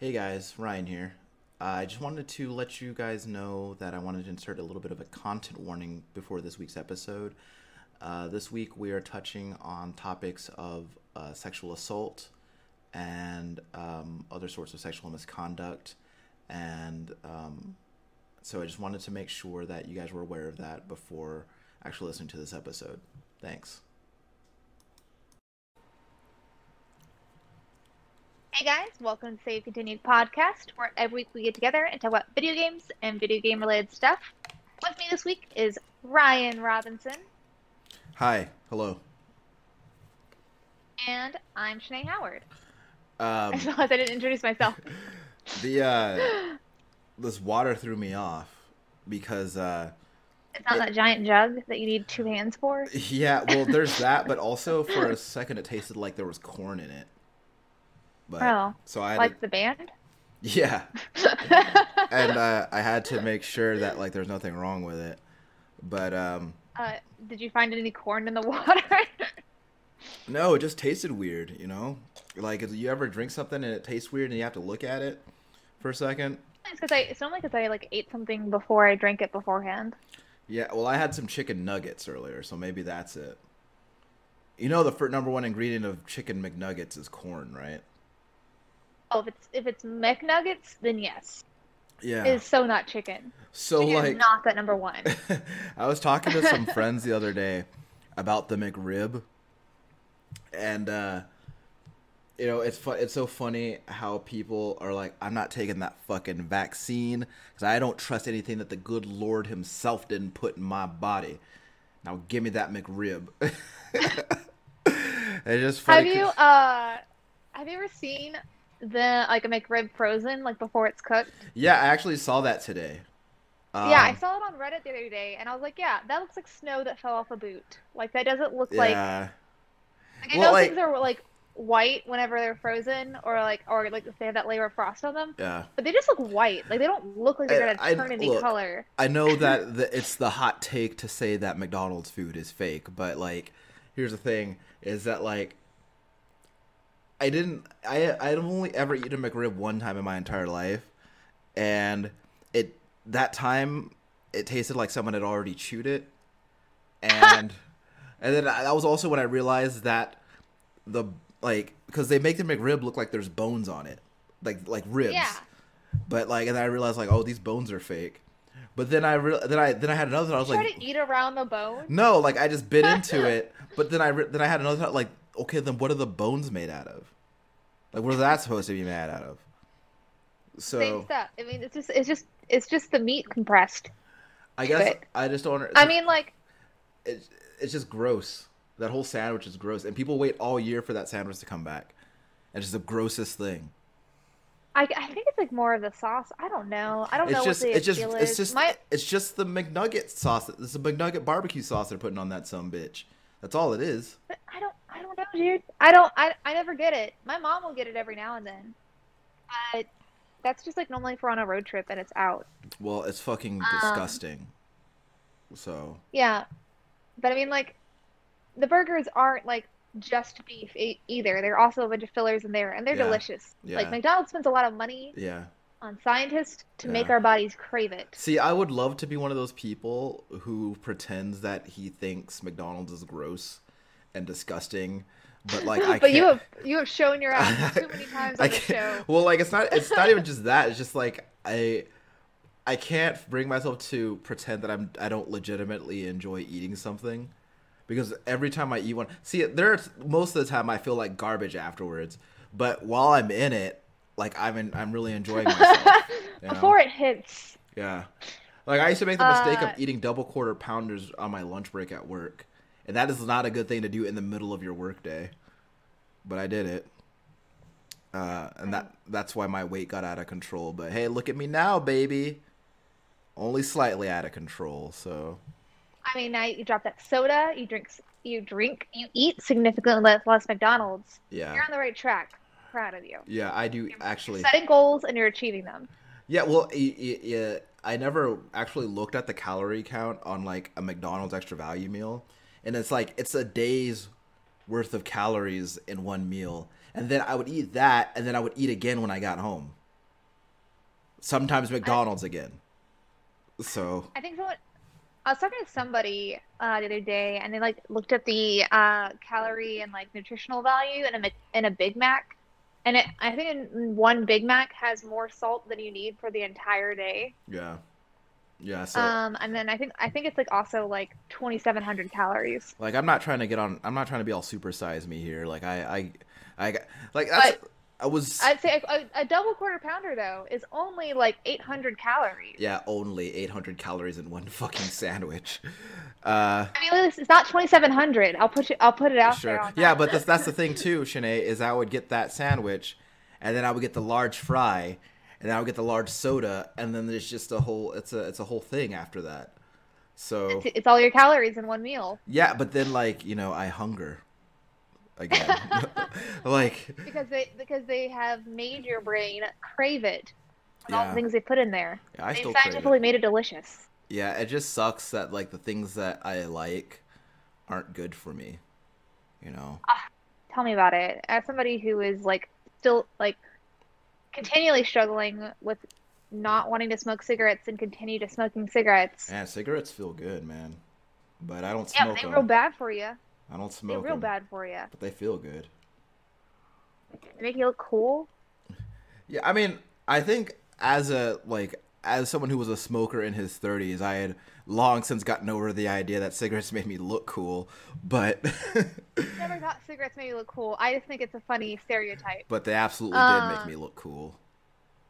Hey guys, Ryan here. Uh, I just wanted to let you guys know that I wanted to insert a little bit of a content warning before this week's episode. Uh, this week we are touching on topics of uh, sexual assault and um, other sorts of sexual misconduct. And um, so I just wanted to make sure that you guys were aware of that before actually listening to this episode. Thanks. Hey guys, welcome to Save Continued Podcast, where every week we get together and talk about video games and video game related stuff. With me this week is Ryan Robinson, Hi, hello. and I'm Shanae Howard. Um, I realized I didn't introduce myself. the uh, this water threw me off because uh, It's not that giant jug that you need two hands for. yeah, well, there's that, but also for a second it tasted like there was corn in it. But Oh, so I had Like to, the band? yeah, and uh, I had to make sure that like there's nothing wrong with it. But um, uh, did you find any corn in the water? no, it just tasted weird. You know, like if you ever drink something and it tastes weird and you have to look at it for a second. it's because I. It's normally because I like ate something before I drank it beforehand. Yeah, well, I had some chicken nuggets earlier, so maybe that's it. You know, the fir- number one ingredient of chicken McNuggets is corn, right? Oh, if it's if it's McNuggets, then yes, Yeah. it is so not chicken. so Chicken like, not that number one. I was talking to some friends the other day about the McRib, and uh, you know, it's fu- It's so funny how people are like, "I'm not taking that fucking vaccine because I don't trust anything that the good Lord Himself didn't put in my body." Now, give me that McRib. it's just funny. Have you uh have you ever seen the can make rib frozen like before it's cooked? Yeah, I actually saw that today. yeah, I Um, saw it on Reddit the other day and I was like, yeah, that looks like snow that fell off a boot. Like that doesn't look like, yeah. like I Well, know like- things are like white whenever they're frozen or like or like if they have that layer of frost on them, Yeah. but they just look white. Like they don't look like they're I- gonna I- turn any look, color. I know that the, it's the hot take to say that McDonald's food is fake, but like, here's the thing: is that like, I didn't, I I'd only ever eaten a McRib one time in my entire life, and it that time it tasted like someone had already chewed it, and and then I, that was also when I realized that the like because they make the McRib look like there's bones on it, like like ribs. Yeah. But like, and then I realized like, oh, these bones are fake. But then I re- then I then I had another thought. I was like, Try to eat around the bone. no, like I just bit into it. But then I re- then I had another thought. Like, okay, then what are the bones made out of? Like, what is that supposed to be made out of? So Same stuff. I mean, it's just it's just it's just the meat compressed. I guess it. I just don't. I mean, like it's it's just gross. That whole sandwich is gross, and people wait all year for that sandwich to come back. It's just the grossest thing. I, I think it's like more of the sauce. I don't know. I don't It's know just what the it's just appeal it's is. just My it's just the McNugget sauce. It's the McNugget barbecue sauce they're putting on that some bitch. That's all it is. But I don't I don't know, dude. I don't I I never get it. My mom will get it every now and then. But that's just like normally if we're on a road trip and it's out. Well, it's fucking Um, disgusting. So Yeah. But I mean like the burgers aren't like just beef e- either. They're also a bunch of fillers in there and they're Yeah. delicious. Yeah. Like McDonald's spends a lot of money yeah. on scientists to make our bodies crave it. See, I would love to be one of those people who pretends that he thinks McDonald's is gross and disgusting, but like I but you have you have shown your ass too many times I on the can't- show. Well, like it's not. It's not even just that. It's just like I. I can't bring myself to pretend that I'm. I don't legitimately enjoy eating something, because every time I eat one, see, there's most of the time I feel like garbage afterwards. But while I'm in it, like I'm in, I'm really enjoying myself. you know? Before it hits. Yeah. Like I used to make the mistake Uh, of eating double quarter pounders on my lunch break at work. And that is not a good thing to do in the middle of your workday. But I did it. Uh, and that that's why my weight got out of control. But hey, look at me now, baby. Only slightly out of control, so I mean, now you drop that soda, you drink, you drink, you eat significantly less, McDonald's. yeah. You're on the right track. Proud of you. Yeah, I do You're actually. setting goals and you're achieving them. Yeah, well, yeah, I never actually looked at the calorie count on like a McDonald's extra value meal, and it's like it's a day's worth of calories in one meal, and then I would eat that, and then I would eat again when I got home. sometimes McDonald's again. So I think someone. I was talking to somebody uh, the other day, and they like looked at the uh, calorie and like nutritional value in a in a Big Mac, and it, I think in one Big Mac has more salt than you need for the entire day. yeah, yeah. So Um, and then I think I think it's like also like 2,700 calories. like I'm not trying to get on. I'm not trying to be all supersize me here. Like I I I got- like that's. But- I was I'd say a, a, double quarter pounder though is only like 800 calories. yeah only 800 calories in one fucking sandwich. Uh, I mean, it's not 2,700. I'll put you. I'll put it out there. Sure. On Yeah, but that's that's the thing too, Shanae, is I would get that sandwich, and then I would get the large fry, and I would get the large soda, and then there's just a whole it's a it's a whole thing after that. So it's, it's all your calories in one meal. yeah, but then like you know I hunger again, like because they because they have made your brain crave it with all the things they put in there. yeah, I They scientifically it. made it delicious. Yeah, it just sucks that like the things that I like aren't good for me. You know. Ah, tell me about it. As somebody who is like still like continually struggling with not wanting to smoke cigarettes and continue to smoking cigarettes. Man, cigarettes feel good, man. But I don't Yeah, smoke but they're them. real bad for you. I don't smoke them. They're real 'em, bad for you. but they feel good. They make you look cool. Yeah, I mean, I think as a like as someone who was a smoker in his 30s, I had long since gotten over the idea that cigarettes made me look cool, but Never thought cigarettes made me look cool. I just think it's a funny stereotype. but they absolutely Uh. did make me look cool.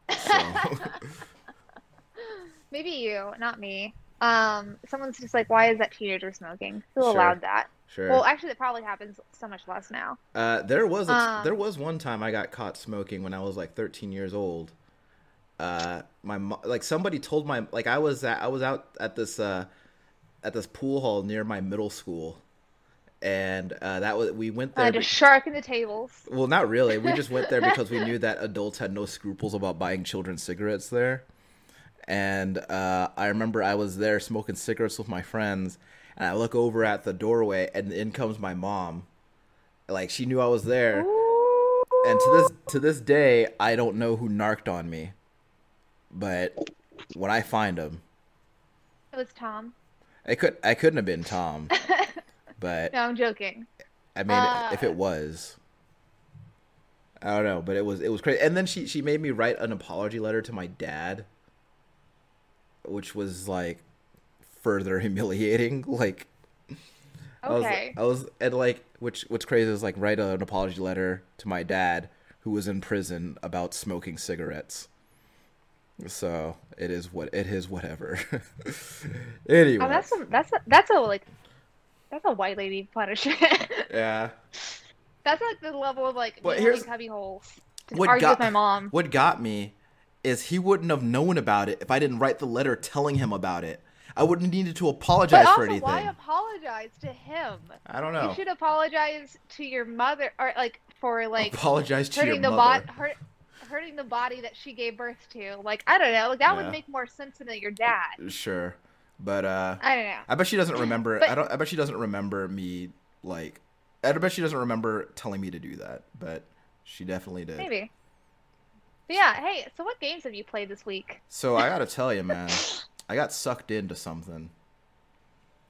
So Maybe you, not me. Um, someone's just like, why is that teenager smoking? Who Sure. allowed that? sure. Well, actually, that probably happens so much less now. Uh, there was a, Um, there was one time I got caught smoking when I was like 13 years old. Uh, my like somebody told my like I was at, I was out at this uh at this pool hall near my middle school, and uh, that was we went there. Uh, be- just sharking the tables. well, not really. We just went there because we knew that adults had no scruples about buying children cigarettes there. And uh, I remember I was there smoking cigarettes with my friends, and I look over at the doorway, and in comes my mom. Like she knew I was there and to this to this day i don't know who narked on me but when i find him It was Tom. it could i couldn't have been tom but No, I'm joking. i mean Uh. if it was i don't know but it was it was crazy and then she she made me write an apology letter to my dad which was like further humiliating like Okay. I was, I was and like which what's crazy is like write an apology letter to my dad who was in prison about smoking cigarettes. So it is what it is. Whatever. Oh, anyway, Oh, that's a, that's a, that's a like that's a white lady punishment. yeah. that's like the level of like But here's- cubby holes to What argue got with my mom. What got me is he wouldn't have known about it if I didn't write the letter telling him about it. I wouldn't have needed to apologize But for anything. why apologize to him? I don't know. You should apologize to your mother, or like for like apologize to your hurting the mother. body, hurt, hurting the body that she gave birth to. Like I don't know, like that Yeah. would make more sense than your dad. Sure, but uh, I don't know. I bet she doesn't remember. But- I don't. I bet she doesn't remember me like. I bet she doesn't remember telling me to do that, but she definitely did. Maybe. But yeah. Hey, so what games have you played this week? So I gotta tell you, man, I got sucked into something.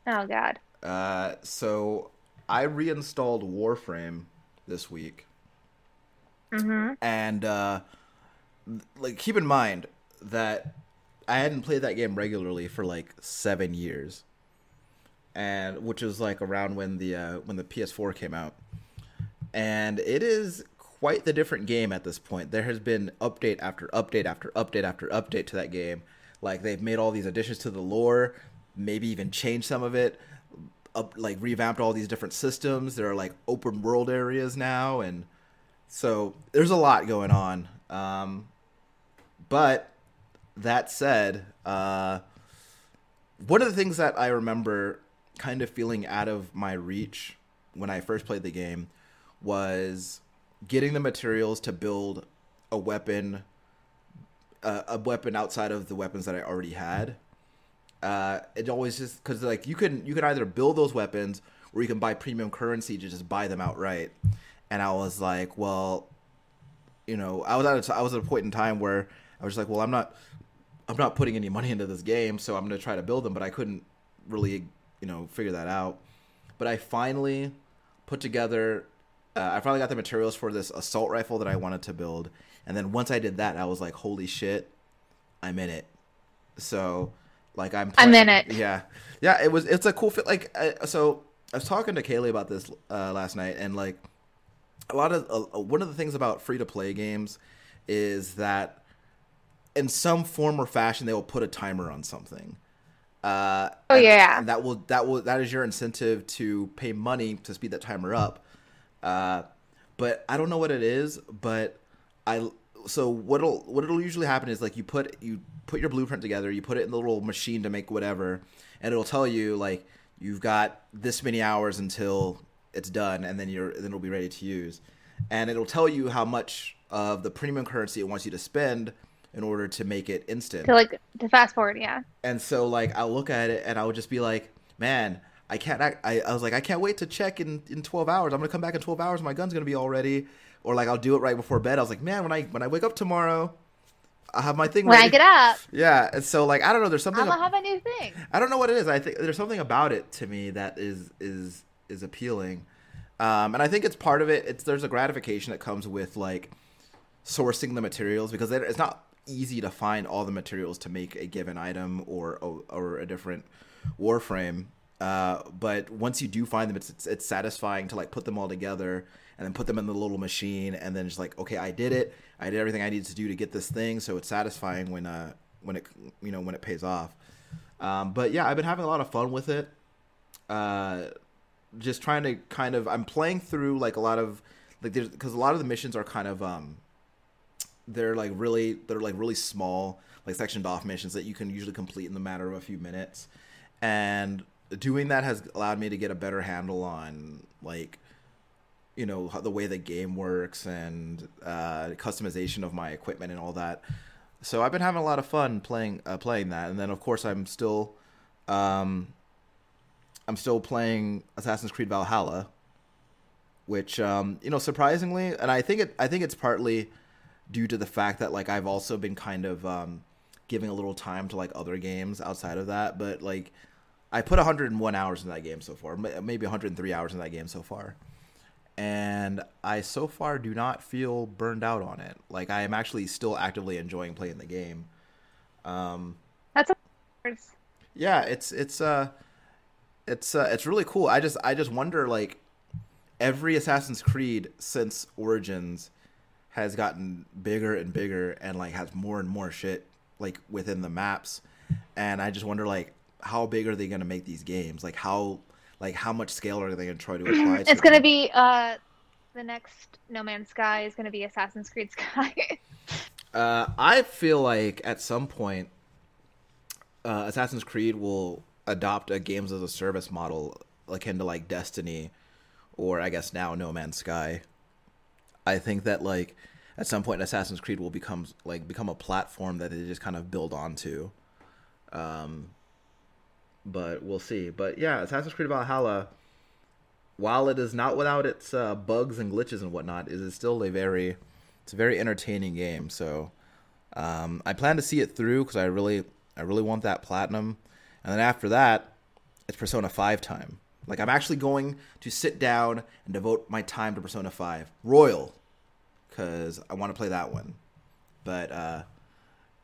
Oh God. Uh, so I reinstalled Warframe this week, Mm-hmm. and uh, like keep in mind that I hadn't played that game regularly for like seven years, and which was like around when the uh, when the PS4 came out, and it is quite the different game at this point. There has been update after update after update after update to that game. Like they've made all these additions to the lore, maybe even changed some of it, up like revamped all these different systems. There are like open world areas now, and so there's a lot going on. Um, but that said, uh, one of the things that I remember kind of feeling out of my reach when I first played the game was getting the materials to build a weapon, uh, a weapon outside of the weapons that I already had. Uh, it always just because like you can you can either build those weapons or you can buy premium currency to just buy them outright. And I was like, well, you know, I was at a, I was at a point in time where I was just like, well, I'm not, I'm not putting any money into this game, so I'm gonna try to build them, but I couldn't really, you know, figure that out. But I finally put together. Uh, I finally got the materials for this assault rifle that I wanted to build, and then once I did that, I was like, holy shit, I'm in it. So, like, I'm. I'm in it. Yeah, yeah. It was. It's a cool fit. Like, uh, so I was talking to Kaylee about this uh, last night, and like, a lot of uh, one of the things about free to play games is that in some form or fashion they will put a timer on something. Uh, oh yeah. and that will that will that is your incentive to pay money to speed that timer up. Uh, but I don't know what it is. But I so what'll what'll usually happen is like you put you put your blueprint together, you put it in the little machine to make whatever, and it'll tell you like you've got this many hours until it's done, and then you're then it'll be ready to use, and it'll tell you how much of the premium currency it wants you to spend in order to make it instant To like to fast forward, yeah. and so like I'll look at it and I would just be like, man, I can't. act- I, I was like, I can't wait to check in in twelve hours. I'm gonna come back in twelve hours. My gun's gonna be all ready. Or like I'll do it right before bed. I was like, man, when I when I wake up tomorrow, I have my thing When ready. I get up, yeah, and so like I don't know. There's something. I'm gonna have a new thing. I don't know what it is. I think there's something about it to me that is is is appealing, um, and I think it's part of it. It's there's a gratification that comes with like sourcing the materials because it's not easy to find all the materials to make a given item or or a different warframe. Uh, but once you do find them, it's, it's it's satisfying to like put them all together and then put them in the little machine and then just like okay, I did it. I did everything I needed to do to get this thing. So it's satisfying when uh when it you know when it pays off. Um, but yeah, I've been having a lot of fun with it. Uh, just trying to kind of I'm playing through like a lot of like there's because a lot of the missions are kind of um they're like really they're like really small like sectioned off missions that you can usually complete in the matter of a few minutes. And doing that has allowed me to get a better handle on like you know the way the game works and uh, customization of my equipment and all that. So i've been having a lot of fun playing uh, playing that. And then of course i'm still um, i'm still playing assassin's creed valhalla which um, you know surprisingly and i think it i think it's partly due to the fact that like I've also been kind of um, giving a little time to like other games outside of that. But like I put 101 hours in that game so far, maybe 103 hours in that game so far, and I so far do not feel burned out on it. Like I am actually still actively enjoying playing the game. Um, That's a yeah, it's it's uh it's uh, it's really cool. I just I just wonder like every Assassin's Creed since Origins has gotten bigger and bigger and like has more and more shit like within the maps and I just wonder like how big are they going to make these games? Like how like how much scale are they going to try to apply to It's gonna them? be uh the next No Man's Sky is gonna be Assassin's Creed Sky. Uh, I feel like at some point, uh, Assassin's Creed will adopt a games as a service model akin to like Destiny, or I guess now No Man's Sky. I think that like at some point Assassin's Creed will become like become a platform that they just kind of build onto. Um, but we'll see. But yeah, Assassin's Creed Valhalla, while it is not without its uh, bugs and glitches and whatnot, is still a very it's a very entertaining game. So um, I plan to see it through because I really I really want that platinum, and then after that, it's Persona Five time. Like I'm actually going to sit down and devote my time to Persona Five Royal, because I want to play that one. But uh,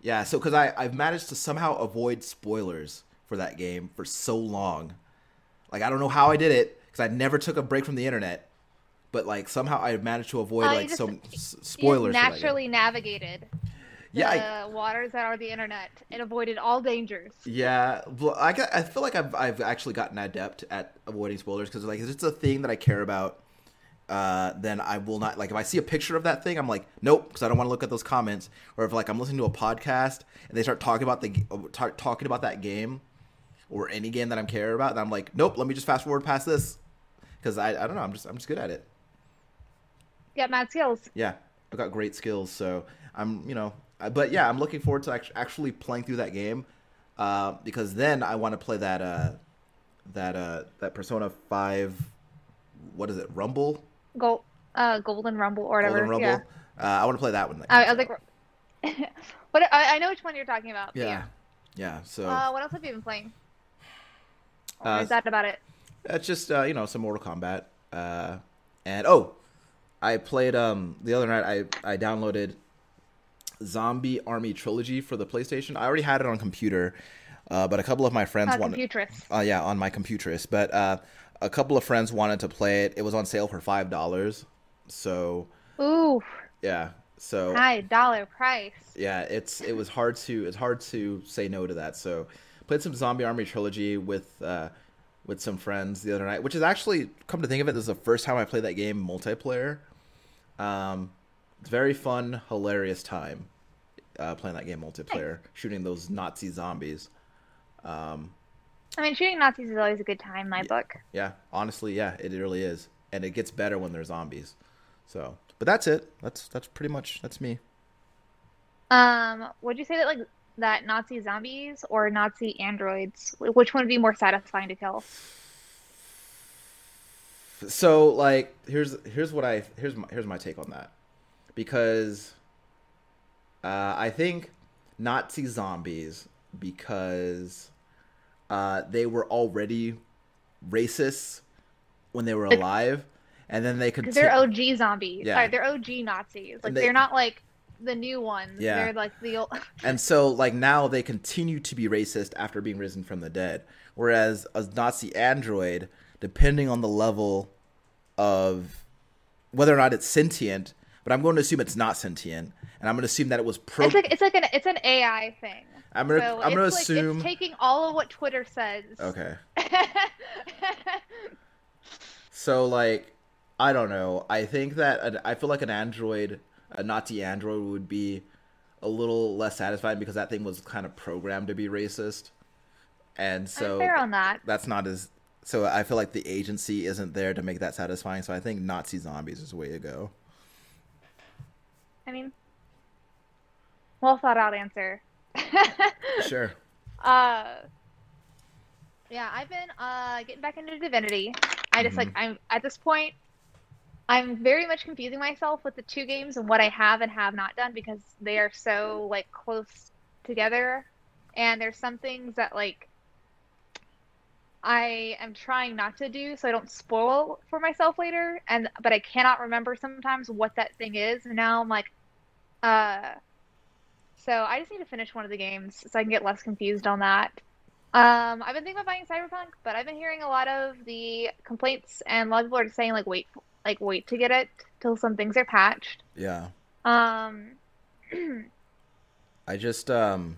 yeah, so because I I've managed to somehow avoid spoilers for that game for so long. Like I don't know how I did it because I never took a break from the internet. But like somehow I managed to avoid like just- some s- spoilers. for that game. naturally navigated Yeah, I, waters that are the internet and avoided all dangers. Yeah, I got, I feel like I've I've actually gotten adept at avoiding spoilers because like if it's a thing that I care about, uh, then I will not like if I see a picture of that thing, I'm like nope because I don't want to look at those comments. Or if like I'm listening to a podcast and they start talking about the g- talk, talking about that game or any game that I'm care about, then I'm like nope, let me just fast forward past this because I I don't know I'm just I'm just good at it. Got mad skills. Yeah, I've got great skills, so I'm you know, but yeah, I'm looking forward to actually playing through that game uh, because then I want to play that uh, that uh, that Persona Five. What is it? Rumble, Gold, uh, Golden Rumble or whatever. Golden Rumble. Yeah. Uh, I want to play that one. I, I was like, but I, I know which one you're talking about. but Yeah, yeah. So Uh, what else have you been playing? Or Uh, is that about it? It's just uh, you know some Mortal Kombat, uh, and oh, I played um the other night. I I downloaded Zombie Army Trilogy for the PlayStation. I already had it on computer, uh, but a couple of my friends Uh, wanted. Computress. Uh, yeah, on my computerist, but uh, a couple of friends wanted to play it. It was on sale for five dollars, so Ooh, yeah, so high dollar price. yeah, it's it was hard to it's hard to say no to that. So played some Zombie Army Trilogy with uh, with some friends the other night, which is actually come to think of it, this is the first time I played that game multiplayer. Um, it's very fun, hilarious time uh, playing that game multiplayer, shooting those Nazi zombies. Um, I mean, shooting Nazis is always a good time in my book. yeah, honestly, yeah, it really is, and it gets better when they're zombies. So, but that's it. That's that's pretty much that's me. Um, would you say that like that Nazi zombies or Nazi androids? Which one would be more satisfying to kill? so like here's here's what I here's my here's my take on that because uh, I think Nazi zombies because uh, they were already racist when they were alive, and then they could they're OG zombies. Yeah. Sorry, they're OG Nazis. Like they, are not like the new ones. Yeah. They're like the old. and so like now they continue to be racist after being risen from the dead whereas a nazi android depending on the level of whether or not it's sentient but i'm going to assume it's not sentient and i'm going to assume that it was pro It's like it's like an it's an AI thing. i'm going to So i'm going to it's like assume it's taking all of what Twitter says. okay so like i don't know i think that i feel like an android a nazi android would be a little less satisfying because that thing was kind of programmed to be racist and so I'm fair on that. that's not as so i feel like the agency isn't there to make that satisfying so i think nazi zombies is the way to go I mean, well thought out answer. sure Uh, yeah, I've been uh getting back into Divinity. I just like Mhm. I'm at this point. I'm very much confusing myself with the two games and what I have and have not done because they are so like close together, and there's some things that like I am trying not to do so I don't spoil for myself later, and but I cannot remember sometimes what that thing is, and now I'm like, uh. So I just need to finish one of the games so I can get less confused on that. Um, I've been thinking about buying Cyberpunk, but I've been hearing a lot of the complaints, and a lot of people are just saying like wait, like wait to get it till some things are patched. yeah Um, i just um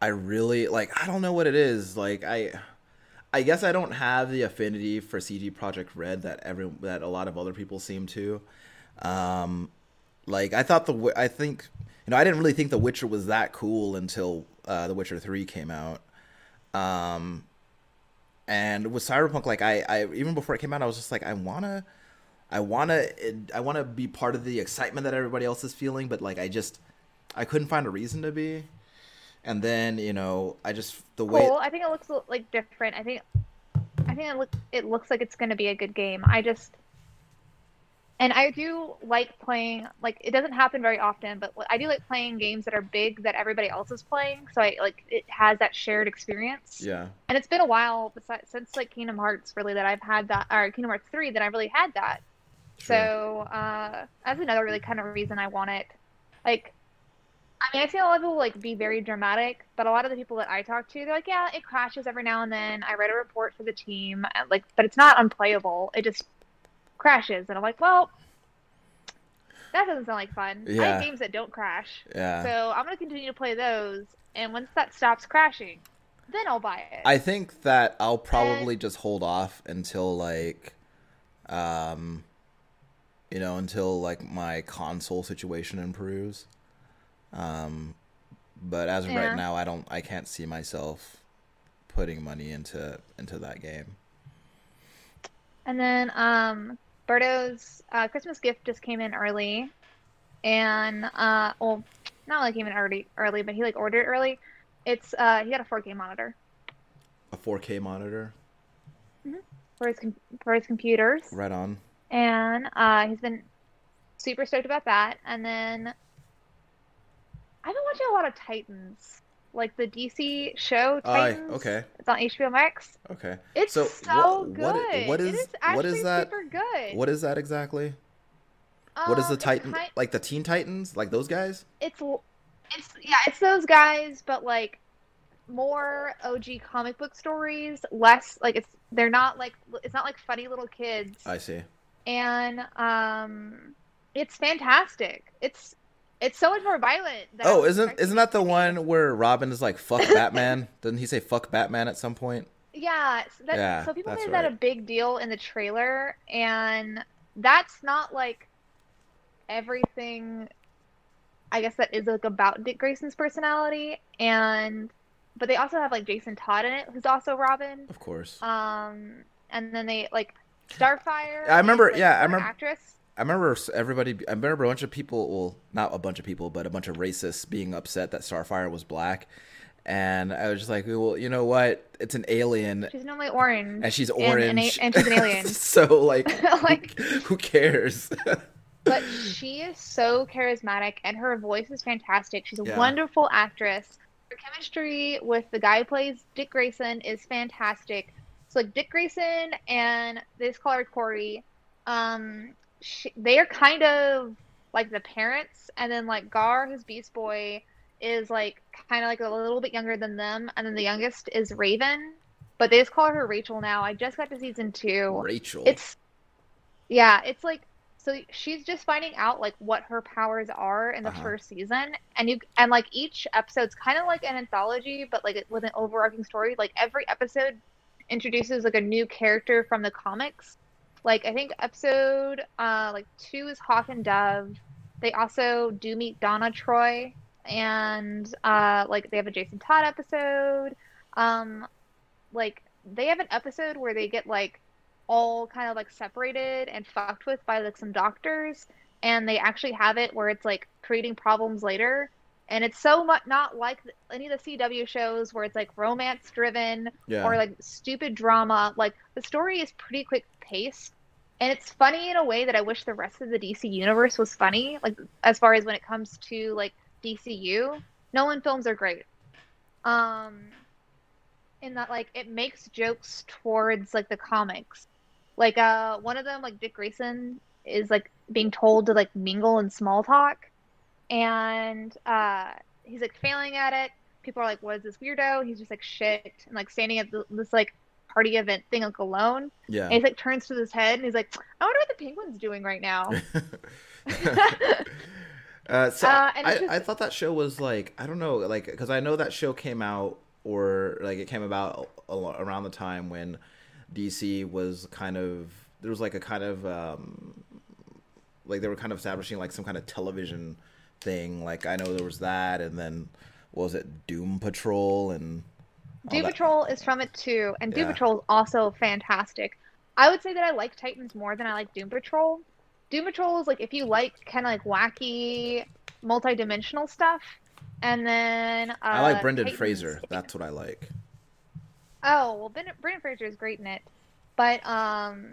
i really like i don't know what it is like i i guess i don't have the affinity for CD Projekt Red that every that a lot of other people seem to um like i thought the i think you know i didn't really think the witcher was that cool until uh the witcher 3 came out um and with cyberpunk like i i even before it came out i was just like i wanna i wanna i wanna be part of the excitement that everybody else is feeling but like i just i couldn't find a reason to be and then you know i just the way cool. I think it looks like different. I think, I think it look it looks like it's to be a good game. I just, and I do like playing. Like it doesn't happen very often, but I do like playing games that are big that everybody else is playing. So I like it has that shared experience. yeah And it's been a while besides, since like Kingdom Hearts really that I've had that, or Kingdom Hearts 3 that I really had that. sure. So uh, that's another really kind of reason I want it. Like, I mean, I've seen a lot of people like be very dramatic, but a lot of the people that I talk to, they're like, yeah, it crashes every now and then. I write a report for the team, like, but it's not unplayable. It just crashes, and I'm like, well, that doesn't sound like fun. I have games that don't crash, yeah so I'm gonna continue to play those. And once that stops crashing, then I'll buy it. I think that I'll probably just hold off until like, um, you know, until like my console situation improves. Um, but as of Yeah. right now, I don't, I can't see myself putting money into into that game. And then um Berto's uh, Christmas gift just came in early, and uh, well, not like came in early, early, but he like ordered it early. It's uh, he got a 4K monitor A 4K monitor, Mhm. for his com- for his computers, right on. and uh, he's been super stoked about that. And then I've been watching a lot of Titans, like the DC show Titans. okay. It's on HBO Max. Okay. It's So so, what- good. what- what it is- is what actually is that- super good. What is that exactly? what is Um, the Titan? kind- Like the Teen Titans? Like those guys? it's it's yeah, it's those guys, but like more OG comic book stories, less like it's they're not like it's not like funny little kids, I see. and um, it's fantastic. It's it's so much more violent. Oh, isn't isn't that the one where Robin is like fuck Batman? Doesn't he say fuck Batman at some point? Yeah, so, that, Yeah, so people made that a big deal in the trailer, and that's not like everything. I guess that is like about Dick Grayson's personality, and but they also have like Jason Todd in it, who's also Robin. Of course. Um, and then they like Starfire. I remember- like, yeah, I remember- Actress. I remember everybody. I remember a bunch of people. Well, not a bunch of people, but a bunch of racists being upset that Starfire was black, and I was just like, well, you know what? It's an alien, She's normally orange, and she's and an orange, a- and she's an alien. so like, Like- who cares? but she is so charismatic and her voice is fantastic. She's a Yeah. wonderful actress. Her chemistry with the guy who plays Dick Grayson is fantastic. So like Dick Grayson and this caller Kory, um, she, they are kind of like the parents, and then like Gar, his Beast Boy, is like kind of like a little bit younger than them, and then the youngest is Raven, but they just call her Rachel now. I just got to season two. Rachel. It's yeah, it's like so she's just finding out like what her powers are in the Uh-huh. first season, and you and like each episode's kind of like an anthology, but like with an overarching story. Like every episode introduces like a new character from the comics. Like I think episode uh like two is Hawk and Dove. They also do meet Donna Troy, and uh like they have a Jason Todd episode. Um, like they have an episode where they get like all kind of like separated and fucked with by like some doctors and they actually have it where it's like creating problems later and it's so much not like any of the CW shows where it's like romance driven yeah. or like stupid drama. Like the story is pretty quick paced and it's funny in a way that I wish the rest of the DC universe was funny. Like as far as when it comes to like DCU Nolan films are great. Um in that like it makes jokes towards like the comics. Like uh one of them like dick grayson is like being told to like mingle in small talk and uh he's like failing at it. People are like what is this weirdo? He's just like shit and like standing at the, this like party event thing like alone. Yeah. and he like turns to his head and he's like i wonder what the penguin's doing right now. Uh, so Uh, I, just- I thought that show was like I don't know like because I know that show came out or like it came about around the time when DC was kind of there was like a kind of um, like they were kind of establishing like some kind of television thing like I know there was that and then was it Doom Patrol and Doom that- Patrol is from it too, and Doom Yeah. Patrol is also fantastic. I would say that I like Titans more than I like Doom Patrol. Doom Patrol is like if you like kind of like wacky, multi-dimensional stuff, and then uh, I like Brendan Titans- Fraser that's what I like Oh well, Brendan Fraser is great in it, but um,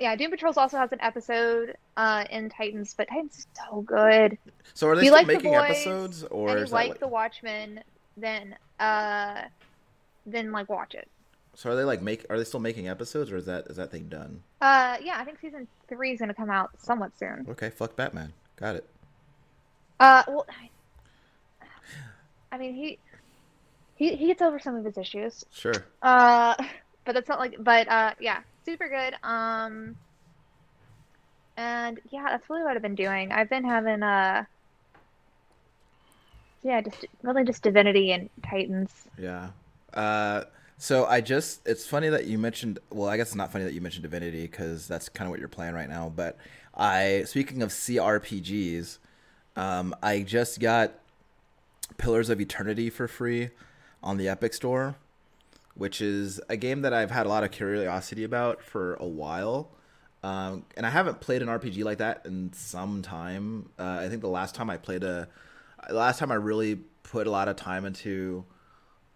yeah, Doom Patrol also has an episode uh in Titans, but Titans is so good. so are they If you still like The making Boys episodes or and you like like, The Watchmen, then uh, then like watch it. so are they like make are they still making episodes or is that is that thing done Uh, yeah, I think season three is gonna come out somewhat soon. Okay, fuck Batman. Got it. Uh, well, I, I mean, he, he he gets over some of his issues. Sure. Uh, but that's not like, but uh, yeah, super good. Um, and yeah, that's really what I've been doing. I've been having uh, yeah, just really just Divinity and Titans. Yeah. Uh, so I just it's funny that you mentioned well I guess it's not funny that you mentioned Divinity because that's kind of what you're playing right now but I speaking of CRPGs um, I just got Pillars of Eternity for free on the Epic Store which is a game that I've had a lot of curiosity about for a while um, and I haven't played an RPG like that in some time uh, I think the last time I played a the last time I really put a lot of time into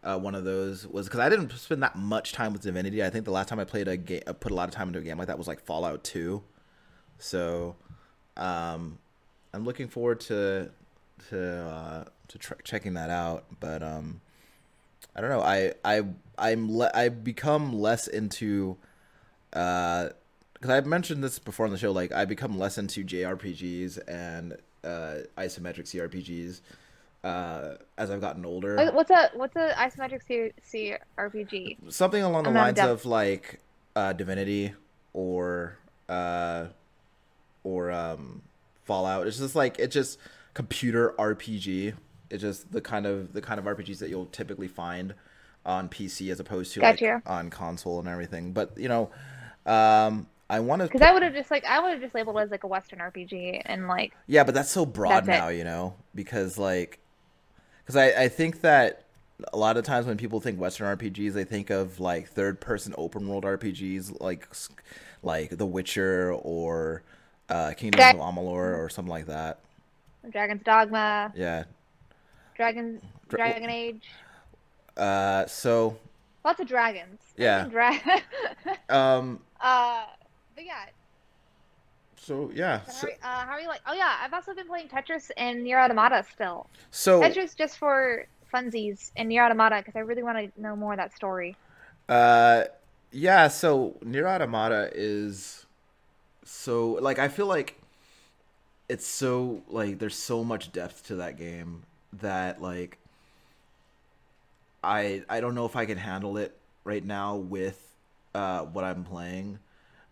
uh, one of those was because I didn't spend that much time with Divinity. I think the last time I played a game, I put a lot of time into a game like that was like Fallout Two. So, um, I'm looking forward to to uh, to tr- checking that out, but um, I don't know. I I I'm le- I become less into uh because I've mentioned this before on the show. Like I become less into JRPGs and uh, isometric CRPGs uh, as I've gotten older. What's a what's a isometric C, C Something along the I'm lines of like uh, Divinity or uh, or um, Fallout. It's just like it's just computer RPG. It's just the kind of the kind of RPGs that you'll typically find on PC as opposed to like on console and everything. But you know, um, I want to Because I would have just like I would have just labeled it as like a Western RPG and like Yeah, but that's so broad That's it. now, you know, because like, because I I think that a lot of times when people think Western RPGs, they think of like third person open world RPGs, like like The Witcher or uh, Kingdoms That- of Amalur or something like that. Dragon's Dogma, Yeah. Dragon Dra- Dragon Age. Uh, so Lots of dragons. Yeah. Dra- um, uh, but yeah. so yeah, so, how, are, uh, how are you like? Oh yeah, I've also been playing Tetris and Nier Automata still. so Tetris just for funsies and Nier Automata because I really want to know more of that story. Uh, yeah. So Nier Automata is so like I feel like it's so like there's so much depth to that game that like I I don't know if I can handle it right now with uh what I'm playing,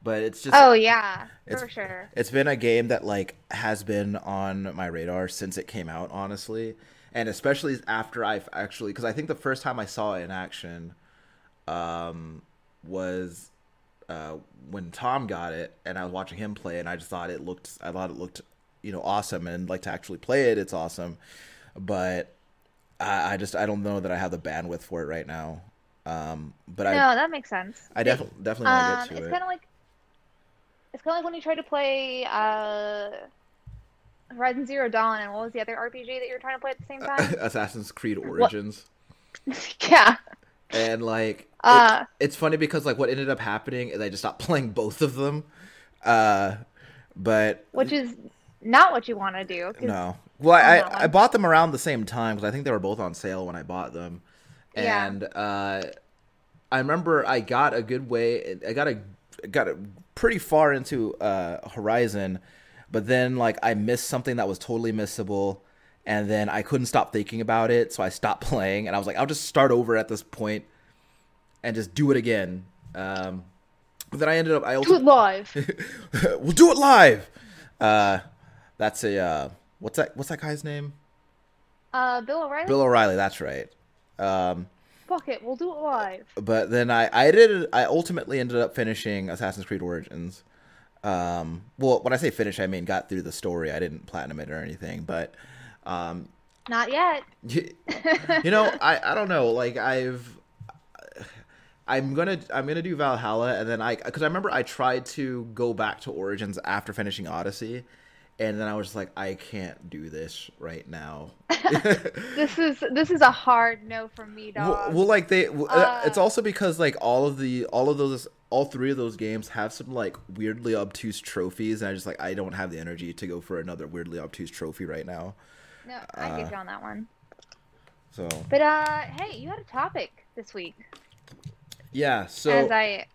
but it's just Oh yeah, It's- for sure. it's been a game that like has been on my radar since it came out, honestly, and especially after I've actually because I think the first time I saw it in action, um, was uh when Tom got it, and I was watching him play, and I just thought it looked, I thought it looked, you know, awesome, and like to actually play it, it's awesome, but I, I just I don't know that I have the bandwidth for it right now. Um, but I no, I that makes sense. I def- definitely want Um, to get it's to kind of like it's kind of like when you try to play uh, Horizon Zero Dawn and what was the other RPG that you were trying to play at the same time? Assassin's Creed Origins. yeah. and like it- Uh, it's funny because like what ended up happening is I just stopped playing both of them. Uh, but which is not what you want to do. no, well I I bought them around the same time because I think they were both on sale when I bought them, Yeah. and uh, I remember I got a good way. I got a got a pretty far into uh, Horizon, but then like I missed something that was totally missable. And then I couldn't stop thinking about it, so I stopped playing. And I was like, I'll just start over at this point and just do it again. Um, but then I ended up. I Do it live. we'll do it live. Uh, that's a uh, what's that? What's that guy's name? Uh, Bill O'Reilly. Bill O'Reilly. That's right. Um, Fuck it, we'll do it live. but then I I did I ultimately ended up finishing Assassin's Creed Origins. Um, well, when I say finish, I mean got through the story. I didn't platinum it or anything, but um, Not yet. you, you know, I I don't know. Like I've. I'm gonna I'm gonna do Valhalla and then I because I remember I tried to go back to Origins after finishing Odyssey, and then I was like I can't do this right now. This is this is a hard no for me, well, dog. well, like they, uh, Uh, it's also because like all of the all of those all three of those games have some like weirdly obtuse trophies, and I just like I don't have the energy to go for another weirdly obtuse trophy right now. no, I uh, get you on that one. So But uh, hey, you had a topic this week. yeah, so as I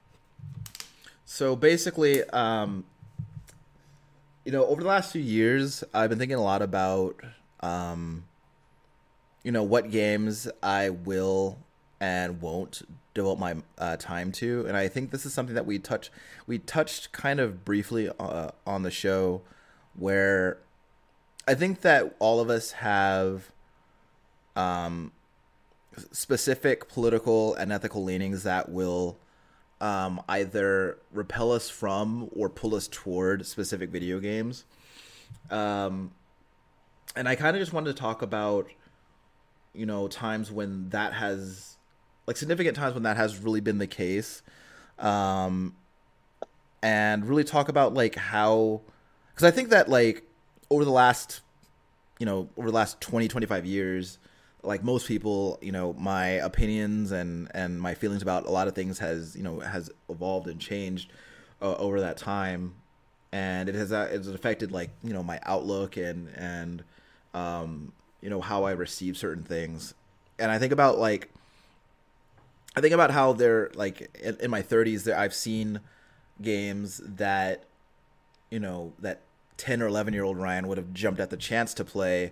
So basically, um, you know, over the last few years, I've been thinking a lot about, um, you know, what games I will and won't devote my uh, time to, and I think this is something that we touch we touched kind of briefly uh, on the show, where I think that all of us have, um, specific political and ethical leanings that will um, either repel us from or pull us toward specific video games. Um, and I kind of just wanted to talk about, you know, times when that has, like, significant times when that has really been the case. Um, and really talk about, like, how, because I think that, like, over the last, you know, over the last 20, 25 years, like most people, you know, my opinions and and my feelings about a lot of things has you know has evolved and changed uh, over that time, and it has uh, it's affected like you know my outlook and and um, you know, how I receive certain things, and I think about like, I think about how they're like in, in my 30s. That I've seen games that, you know, that 10 or 11 year old Ryan would have jumped at the chance to play,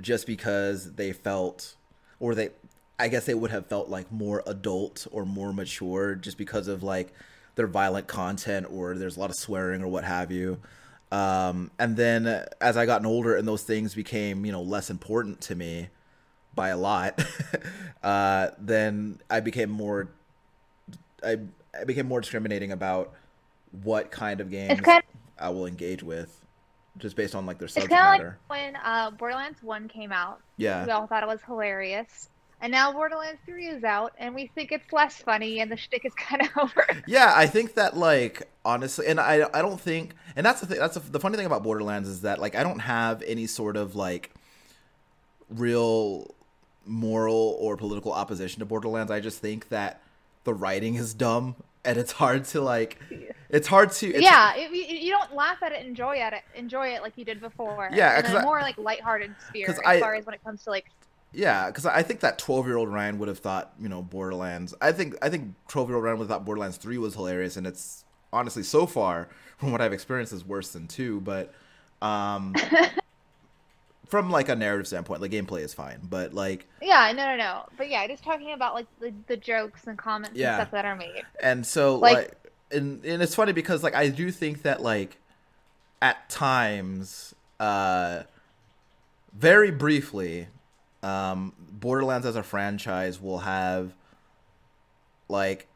just because they felt, or they, I guess they would have felt like more adult or more mature, just because of like their violent content or there's a lot of swearing or what have you. Um, and then as I gotten older and those things became, you know, less important to me by a lot, uh, then I became more, I, I became more discriminating about what kind of games kind of, I will engage with, just based on like their subject matter. like when uh, Borderlands One came out. yeah, We all thought it was hilarious, and now Borderlands Three is out, and we think it's less funny, and the shtick is kind of over. yeah. I think that like honestly, and I I don't think, and that's the thing. That's the, the funny thing about Borderlands is that like I don't have any sort of like real moral or political opposition to Borderlands. I just think that the writing is dumb and it's hard to like it's hard to it's, yeah, it, you, don't laugh at it, enjoy at it, enjoy it like you did before. Yeah, in 'cause a I- more like lighthearted sphere as I- far as when it comes to like yeah because i think that 12 year old ryan would have thought you know borderlands i think i think 12 year old ryan would have thought borderlands 3 was hilarious and it's honestly so far from what i've experienced is worse than 2 but um from like a narrative standpoint the gameplay is fine but like yeah, no, no, no. But yeah, just talking about like the, the jokes and comments Yeah. and stuff that are made. and so like, Like- and and it's funny because like I do think that like at times uh very briefly um Borderlands as a franchise will have like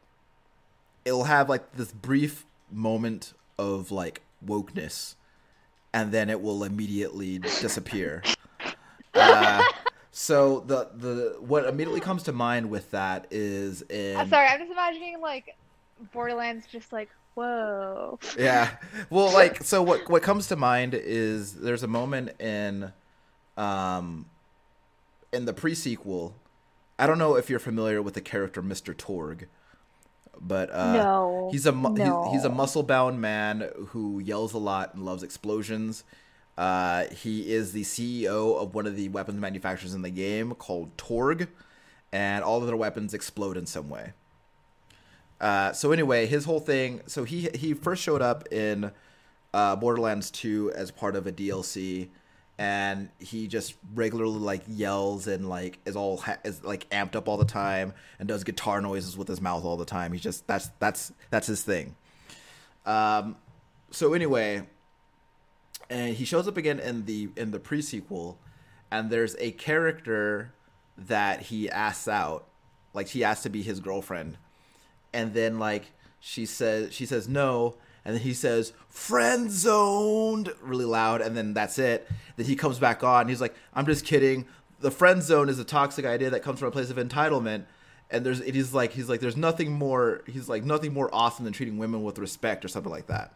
it'll have like this brief moment of like wokeness and then it will immediately disappear. Uh, so the the what immediately comes to mind with that is in I'm sorry, I'm just imagining like Borderlands just like whoa. yeah well like so what what comes to mind is there's a moment in um in the pre-sequel i don't know if you're familiar with the character mr Torgue but uh no. he's a mu- no. he's, he's a muscle bound man who yells a lot and loves explosions uh he is the ceo of one of the weapons manufacturers in the game called Torgue and all of their weapons explode in some way uh, so anyway, his whole thing. So he he first showed up in uh, Borderlands 2 as part of a DLC, and he just regularly like yells and like is all ha- is like amped up all the time and does guitar noises with his mouth all the time. He's just that's that's that's his thing. Um, so anyway, and he shows up again in the in the pre sequel, and there's a character that he asks out, like he asks to be his girlfriend, and then like she says she says no and then he says friend zoned really loud and then that's it. Then he comes back on he's like i'm just kidding. The friend zone is a toxic idea that comes from a place of entitlement and there's it is like he's like there's nothing more he's like nothing more awesome than treating women with respect or something like that.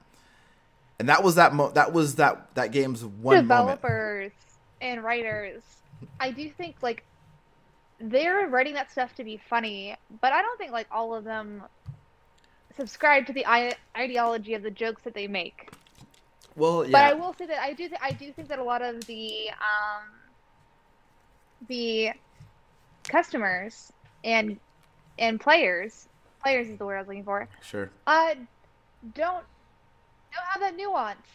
And that was that mo- that was that that game's one moment. Developers and writers. I do think like they're writing that stuff to be funny, but I don't think like all of them subscribe to the I- ideology of the jokes that they make. well yeah But I will say that I do th- I do think that a lot of the um, the customers and and players players is the word I was looking for sure uh don't don't have that nuance.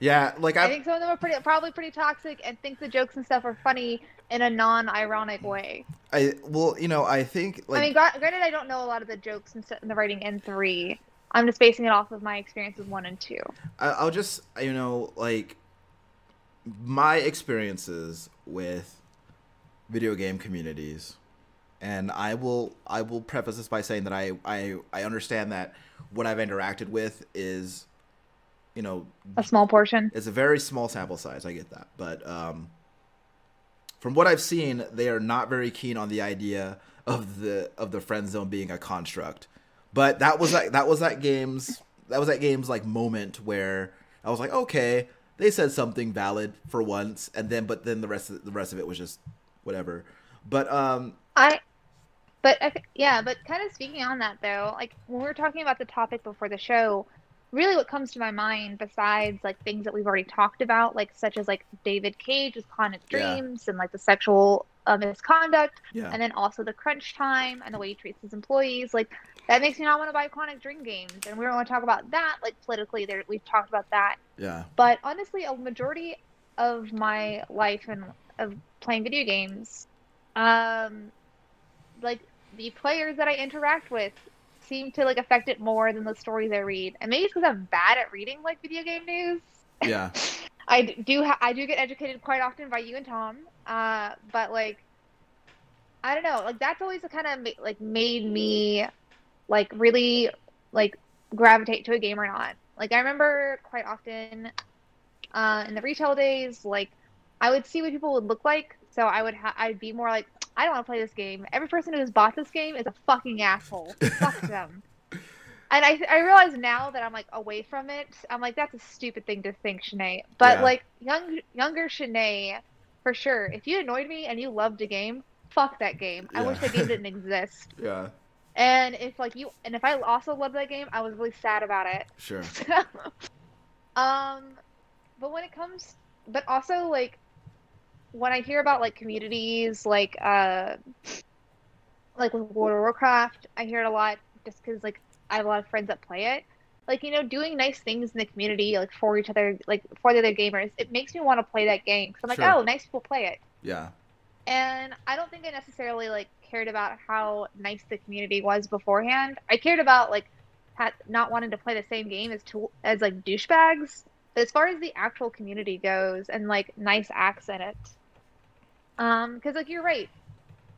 yeah like I i think some of them are pretty probably pretty toxic and think the jokes and stuff are funny in a non-ironic way. i well you know i think like I mean, gra- granted, I don't know a lot of the jokes and in the writing in three. I'm just basing it off of my experience with one and two. I- I'll just you know like my experiences with video game communities, and I will I will preface this by saying that I I I understand that what I've interacted with is, you know, A small portion. it's a very small sample size. I get that, but um, from what I've seen, they are not very keen on the idea of the of the friend zone being a construct. But that was that that was that game's that was that game's like moment where I was like, okay, they said something valid for once, and then but then the rest of the rest of it was just whatever. But um, I, but I, yeah, but kind of speaking on that though, like when we were talking about the topic before the show, really what comes to my mind besides like things that we've already talked about, like such as like David Cage with Yeah. Dreams and like the sexual uh, misconduct, Yeah. and then also the crunch time and the way he treats his employees, like that makes me not want to buy Quantic Dream games. And we don't want to talk about that, like politically. There, we've talked about that. yeah. But honestly, a majority of my life and of playing video games, um, like the players that I interact with seem to like affect it more than the stories I read. And maybe it's because I'm bad at reading like video game news. Yeah. I do ha- I do get educated quite often by you and Tom. Uh, but like I don't know, like that's always kind of ma- like made me like really like gravitate to a game or not. Like I remember quite often uh, in the retail days, like I would see what people would look like, so I would ha- I'd be more like I don't want to play this game. Every person who's bought this game is a fucking asshole. Fuck them. And I I realize now that I'm like away from it, I'm like that's a stupid thing to think, Shanae. But Yeah. like young younger Shanae, for sure. If you annoyed me and you loved a game, fuck that game. I wish that game didn't exist. Yeah. And if like you and if I also loved that game, I was really sad about it. Sure. um, but when it comes, but also like when I hear about like communities like uh like with World of Warcraft, I hear it a lot just because like I have a lot of friends that play it. Like you know, doing nice things in the community, like for each other, like for the other gamers, it makes me want to play that game. Cause I'm like, Sure. oh, nice people play it. Yeah. And I don't think I necessarily like cared about how nice the community was beforehand. I cared about like had, not wanting to play the same game as to, as like douchebags. But as far as the actual community goes, and like nice acts in it, um, because like you're right,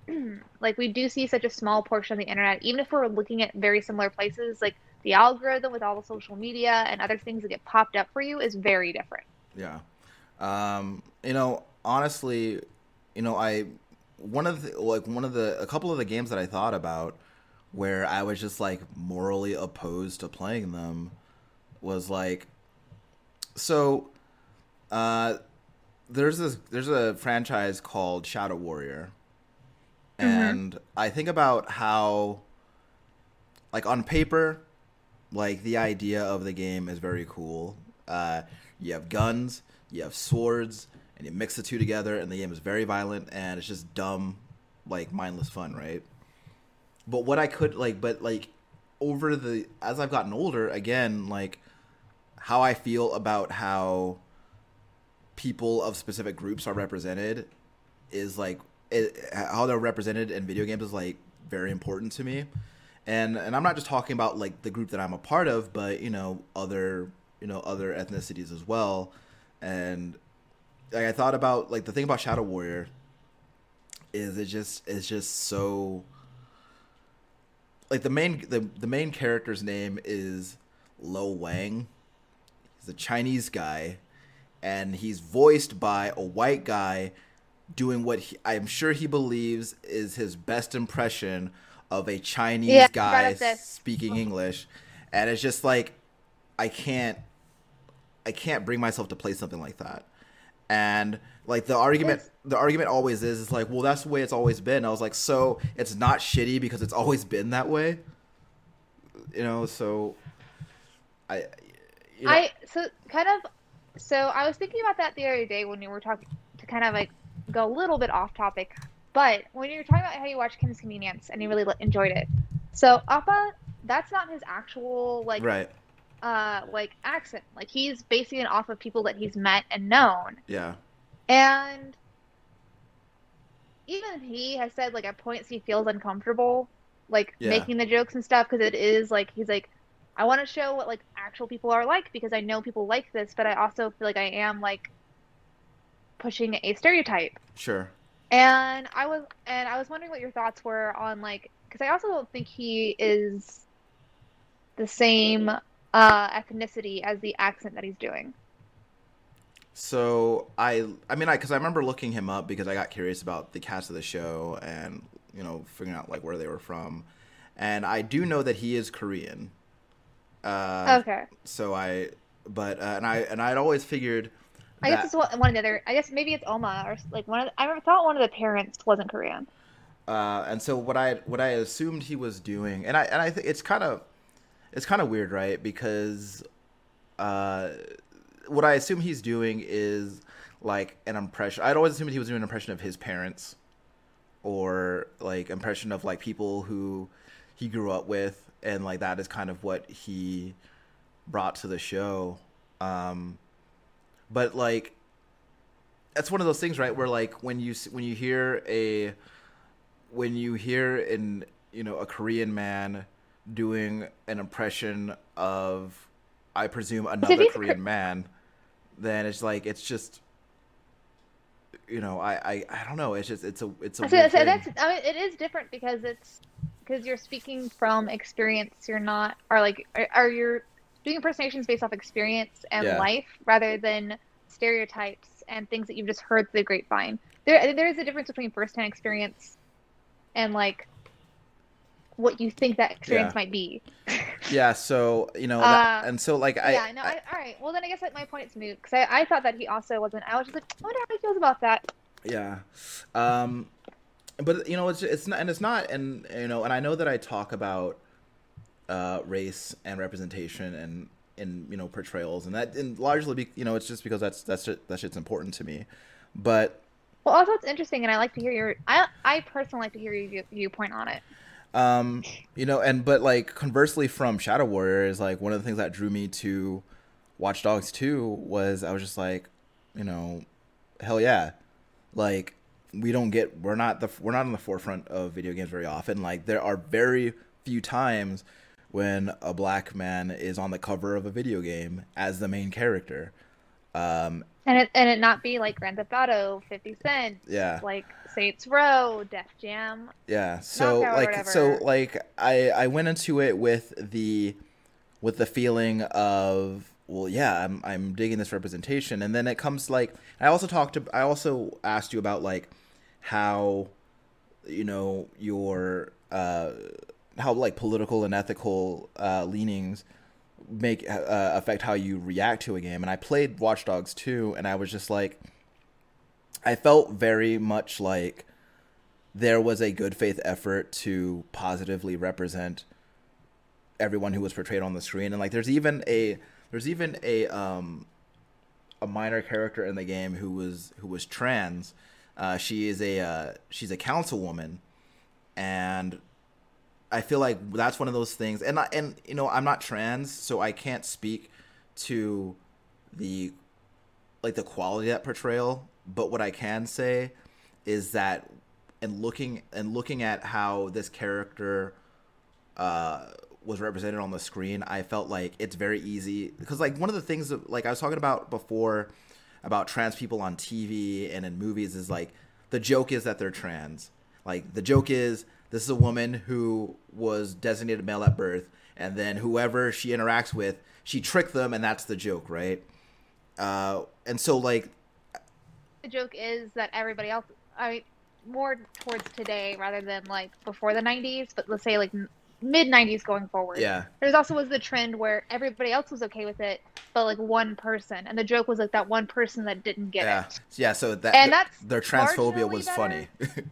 like we do see such a small portion of the internet. Even if we're looking at very similar places, like the algorithm with all the social media and other things that get popped up for you is very different. Yeah. Um, you know, honestly, you know, I one of the like one of the a couple of the games that I thought about where I was just like morally opposed to playing them was like so uh there's this there's a franchise called Shadow Warrior. And I think about how like on paper like the idea of the game is very cool. Uh, you have guns, you have swords, and you mix the two together, and the game is very violent and it's just dumb, like mindless fun, right? But what I could like, but like over the as I've gotten older, again, like how I feel about how people of specific groups are represented is like it, how they're represented in video games is like very important to me and and I'm not just talking about like the group that I'm a part of, but you know other you know other ethnicities as well. And like, I thought about like the thing about Shadow Warrior is it just it's just so like the main the the main character's name is Lo Wang. He's a Chinese guy, and he's voiced by a white guy doing what he, I'm sure he believes is his best impression of a Chinese Yeah, guy brought up this. speaking English, and it's just like I can't I can't bring myself to play something like that. And like the argument It's- the argument always is is like, well that's the way it's always been. I was like, so it's not shitty because it's always been that way. You know, so I you know, I so kind of so I was thinking about that the other day when you were talking to kind of like go a little bit off topic, but when you were talking about how you watched Kim's Convenience and you really enjoyed it, so Appa, that's not his actual like right. uh like accent. Like he's basing it off of people that he's met and known, Yeah. and even he has said like at points he feels uncomfortable like Yeah. making the jokes and stuff because it is like he's like I want to show what like actual people are like because I know people like this, but I also feel like I am like pushing a stereotype. Sure. And I was and I was wondering what your thoughts were on like because I also don't think he is the same uh ethnicity as the accent that he's doing. So I, I mean, I because I remember looking him up because I got curious about the cast of the show and you know figuring out like where they were from, and I do know that he is Korean. Uh, Okay. So I, but uh, and I and I'd always figured. I guess it's one one of the other. I guess maybe it's Umma or like one of. The, I thought one of the parents wasn't Korean. Uh, and so what I what I assumed he was doing, and I and I think it's kind of it's kind of weird, right? Because uh, what I assume he's doing is like an impression. I'd always assumed he was doing an impression of his parents, or like impression of like people who he grew up with, and like that is kind of what he brought to the show. Um, but like, that's one of those things, right? Where like when you when you hear a when you hear in you know a Korean man doing an impression of, I presume another Korean man, then it's like it's just you know, I, I, I don't know. It's just it's a it's a. So, so that's I mean, it is different because it's because you're speaking from experience. You're not are like are, are you doing impersonations based off experience and yeah. life rather than stereotypes and things that you've just heard through the grapevine. There there is a difference between firsthand experience and like what you think that experience yeah. might be. yeah. So you know, that, uh, and so like I. Yeah. No. I, all right. Well, then I guess like my point's moot because I, I thought that he also wasn't. I was just like, I wonder how he feels about that. Yeah. Um, but you know, it's it's not, and it's not, and you know, and I know that I talk about uh, race and representation and in you know portrayals, and that and largely, be, you know, it's just because that's that's that shit's important to me. But well, also it's interesting, and I like to hear your. I I personally like to hear your viewpoint on it. Um, you know, and but like conversely from Shadow Warrior is like one of the things that drew me to Watch Dogs 2 was I was just like, you know, hell yeah. Like we don't get we're not the we're not on the forefront of video games very often. Like there are very few times when a black man is on the cover of a video game as the main character. Um, and it and it not be like Grand Theft Auto, Fifty Cent, yeah, like Saints Row, Def Jam. Yeah. So like so like I I went into it with the with the feeling of well yeah I'm I'm digging this representation and then it comes like I also talked to I also asked you about like how you know your uh how like political and ethical uh leanings make uh, affect how you react to a game. And I played Watch Dogs 2 and I was just like I felt very much like there was a good faith effort to positively represent everyone who was portrayed on the screen and like there's even a there's even a um a minor character in the game who was who was trans uh, she is a uh, she's a councilwoman. And I feel like that's one of those things, and I, and you know I'm not trans, so I can't speak to the like the quality of that portrayal. But what I can say is that and looking and looking at how this character uh, was represented on the screen, I felt like it's very easy. Because like one of the things that like I was talking about before about trans people on TV and in movies is like the joke is that they're trans. Like the joke is this is a woman who was designated male at birth, and then whoever she interacts with, she tricked them, and that's the joke, right? Uh, and so like the joke is that everybody else, I more towards today rather than like before the '90s, but let's say like mid '90s going forward. Yeah. There's also was the trend where everybody else was okay with it, but like one person, and the joke was like that one person that didn't get yeah. it. Yeah. So that and that's their transphobia was better. funny.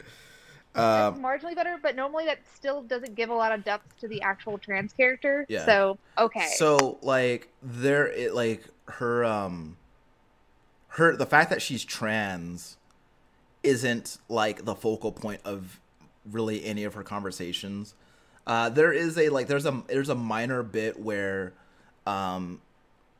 Uh, marginally better, but normally that still doesn't give a lot of depth to the actual trans character. Yeah. So okay. So like there, it like her um, her the fact that she's trans isn't like the focal point of really any of her conversations. Uh, there is a like there's a there's a minor bit where um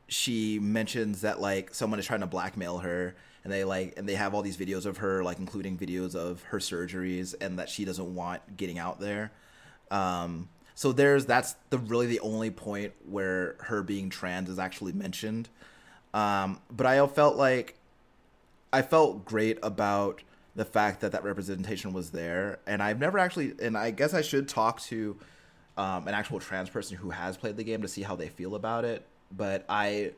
she mentions that like someone is trying to blackmail her and they like and they have all these videos of her like including videos of her surgeries and that she doesn't want getting out there. Um so there's that's the really the only point where her being trans is actually mentioned. Um but i felt like i felt great about the fact that that representation was there and i've never actually and i guess i should talk to um, an actual trans person who has played the game to see how they feel about it but I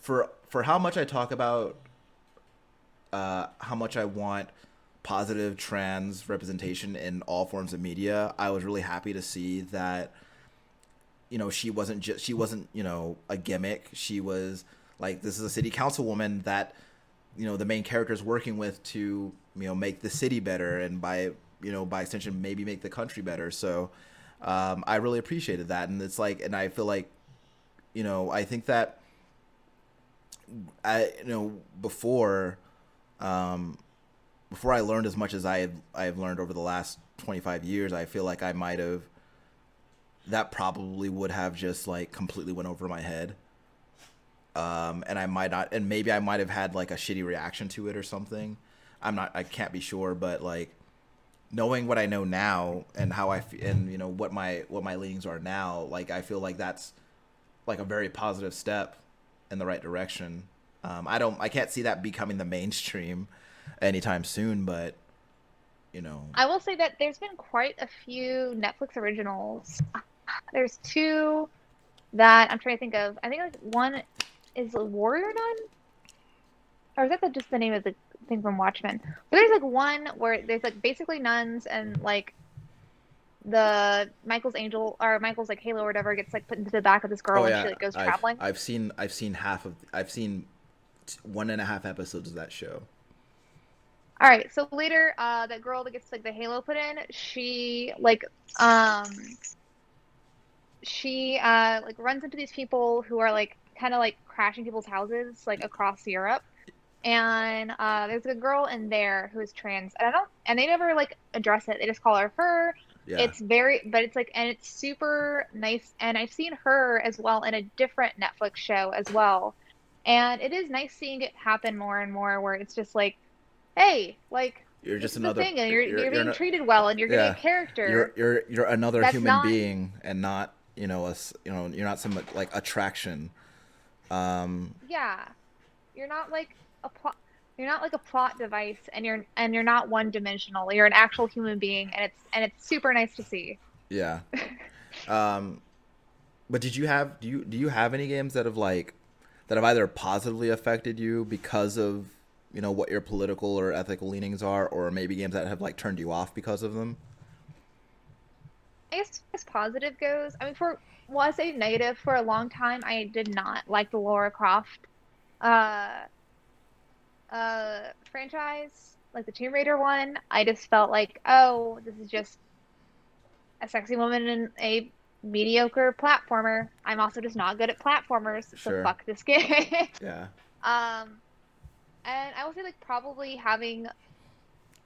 for for how much I talk about uh, how much I want positive trans representation in all forms of media, I was really happy to see that you know she wasn't just she wasn't you know a gimmick. She was like this is a city councilwoman that you know the main character is working with to you know make the city better and by you know by extension maybe make the country better. So um, I really appreciated that, and it's like and I feel like you know, I think that I you know before, um, before I learned as much as I have I have learned over the last twenty five years, I feel like I might have. That probably would have just like completely went over my head. Um, and I might not, and maybe I might have had like a shitty reaction to it or something. I'm not, I can't be sure, but like knowing what I know now and how I f- and you know what my what my leanings are now, like I feel like that's like a very positive step in the right direction. Um, I don't, I can't see that becoming the mainstream anytime soon, but you know, I will say that there's been quite a few Netflix originals. There's two that I'm trying to think of. I think like one is Warrior Nun, or is that the, just the name of the thing from Watchmen? But there's like one where there's like basically nuns and like the Michael's angel or Michael's like halo or whatever gets like put into the back of this girl oh and yeah, she like goes I've, traveling. I've seen, I've seen half of, I've seen one and a half episodes of that show. All right, so later, uh, that girl that gets like the halo put in, she like um she uh like runs into these people who are like kind of like crashing people's houses like across Europe. And uh, there's a girl in there who is trans, and I don't, and they never like address it. They just call her her. Yeah, It's very, but it's like, and it's super nice. And I've seen her as well in a different Netflix show as well. And it is nice seeing it happen more and more where it's just like, hey, like, you're just another, thing, and you're, you're, being no- treated well, and you're getting Yeah. a character. you're you're you're another That's human not- being and not you know us you know you're not some like attraction um Yeah, you're not like a plot. You're not like a plot device, and you're and you're not one dimensional. You're an actual human being, and it's and it's super nice to see. yeah um but did you have do you do you have any games that have like that have either positively affected you because of you know what your political or ethical leanings are or maybe games that have like turned you off because of them I guess as positive goes, I mean, for well, a negative for a long time. I did not like the Lara Croft uh, uh, franchise, like the Tomb Raider one. I just felt like, oh, this is just a sexy woman in a mediocre platformer. I'm also just not good at platformers, so Sure. fuck this game. yeah Um, and I would say like probably having.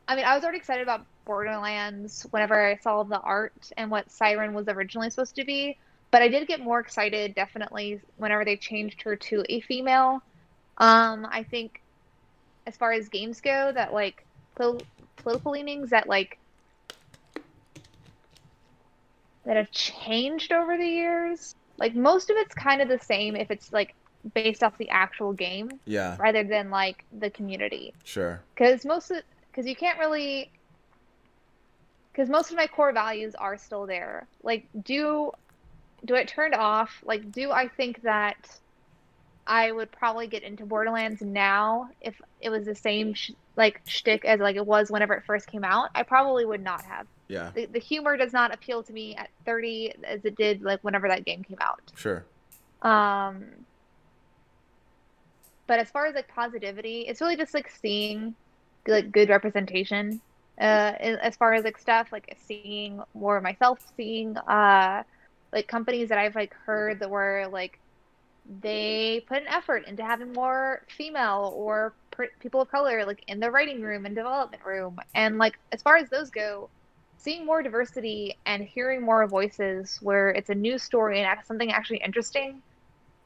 I mean, I was already excited about Borderlands whenever I saw the art and what Siren was originally supposed to be, but I did get more excited definitely whenever they changed her to a female. Um, I think as far as games go, that like pol- political leanings that like that have changed over the years. Like most of it's kind of the same if it's like based off the actual game yeah. rather than like the community. Sure. Because most of because you can't really because most of my core values are still there. Like do do it turned off? Like do i think that i would probably get into borderlands now if it was the same sh- like shtick as like it was whenever it first came out. I probably would not have. Yeah. The, the humor does not appeal to me at 30 as it did like whenever that game came out. Sure. Um, but as far as like positivity, it's really just like seeing like good representation. Uh, as far as like stuff like seeing more of myself, seeing uh, like companies that I've like heard that were like they put an effort into having more female or people of color like in the writing room and development room, and like as far as those go, seeing more diversity and hearing more voices where it's a new story and something actually interesting,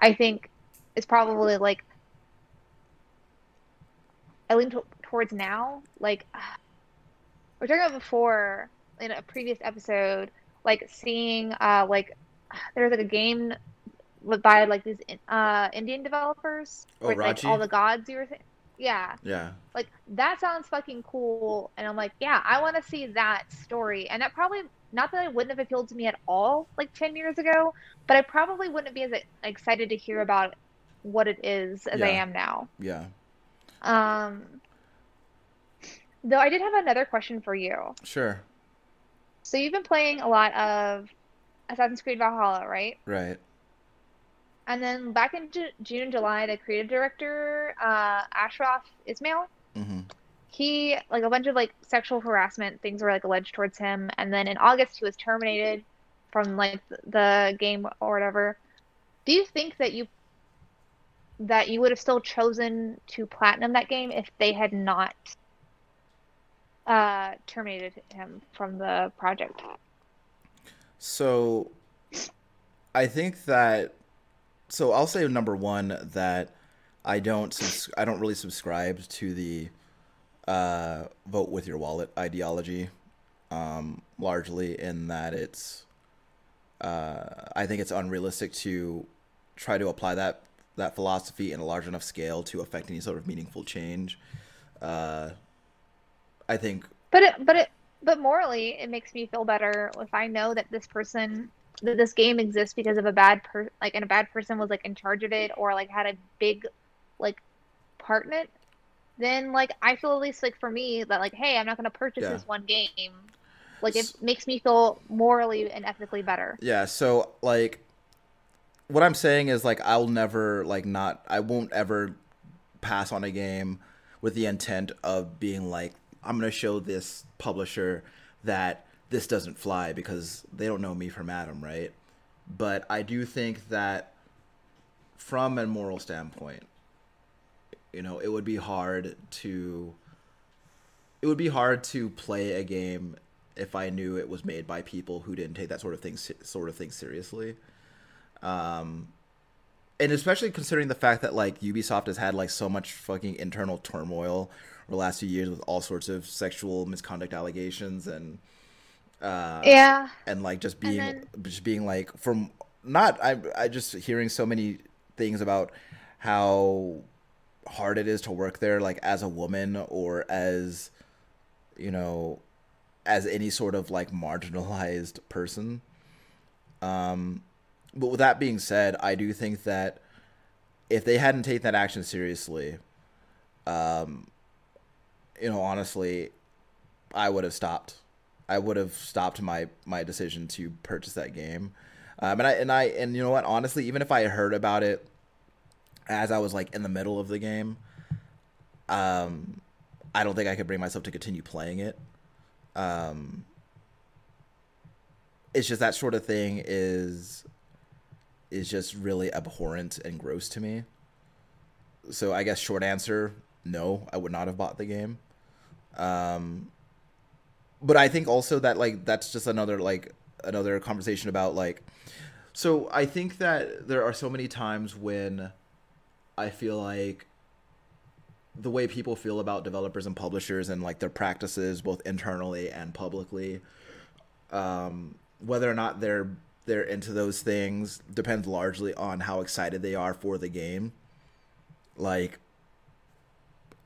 I think is probably like I lean to- towards now. Like we're talking about before in a previous episode, like seeing uh like there's like a game by like these uh Indian developers Oh, where like all the gods you were saying. Yeah, yeah. Like that sounds fucking cool and i'm like yeah i want to see that story and that probably not that it wouldn't have appealed to me at all like 10 years ago but i probably wouldn't be as excited to hear about what it is as i am now. Yeah. Um though i did have another question for you. Sure. So you've been playing a lot of assassin's creed valhalla right? Right and then back in Ju- june and july the creative director uh ashraf ismail hmm he like a bunch of like sexual harassment things were like alleged towards him and then in august he was terminated from like the game or whatever do you think that you that you would have still chosen to platinum that game if they had not uh, terminated him from the project? So, I think that. So I'll say number one that I don't. Subs- I don't really subscribe to the uh, vote with your wallet ideology. Um, largely in that it's. Uh, I think it's unrealistic to try to apply that that philosophy in a large enough scale to affect any sort of meaningful change. Uh, I think. But it, but it, but morally, it makes me feel better if I know that this person, that this game exists because of a bad per, like, and a bad person was like in charge of it or like had a big, like, part in it. Then like I feel at least like for me that like, hey, I'm not going to purchase Yeah. this one game. Like it makes me feel morally and ethically better. Yeah, so like what I'm saying is like I'll never like not I won't ever pass on a game with the intent of being like I'm going to show this publisher that this doesn't fly because they don't know me from Adam, right? But I do think that from a moral standpoint, you know, it would be hard to it would be hard to play a game if I knew it was made by people who didn't take that sort of thing sort of thing seriously. Um, and especially considering the fact that like Ubisoft has had like so much fucking internal turmoil over the last few years with all sorts of sexual misconduct allegations and uh, Yeah. and like just being then- just being like from not I I just hearing so many things about how hard it is to work there like as a woman or as you know as any sort of like marginalized person um but with that being said I do think that if they hadn't taken that action seriously um you know honestly I would have stopped I would have stopped my my decision to purchase that game. Um, and I and I and you know what? Honestly, even if I heard about it as I was like in the middle of the game, um, I don't think I could bring myself to continue playing it. Um, it's just that sort of thing is is just really abhorrent and gross to me. So I guess short answer, no, I would not have bought the game. Um, but I think also that like that's just another like another conversation about like so I think that there are so many times when I feel like the way people feel about developers and publishers and like their practices both internally and publicly um whether or not they're they're into those things depends largely on how excited they are for the game. Like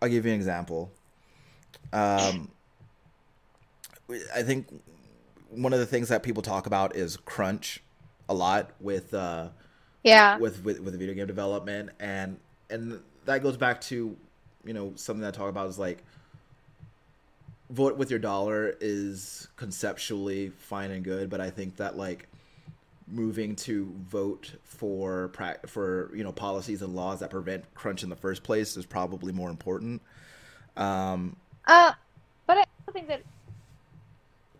I'll give you an example. Um I think one of the things that people talk about is crunch a lot with uh, Yeah. with, with with video game development and and that goes back to you know something that I talk about is like vote with your dollar is conceptually fine and good but I think that like moving to vote for for you know policies and laws that prevent crunch in the first place is probably more important um Uh, but I also think that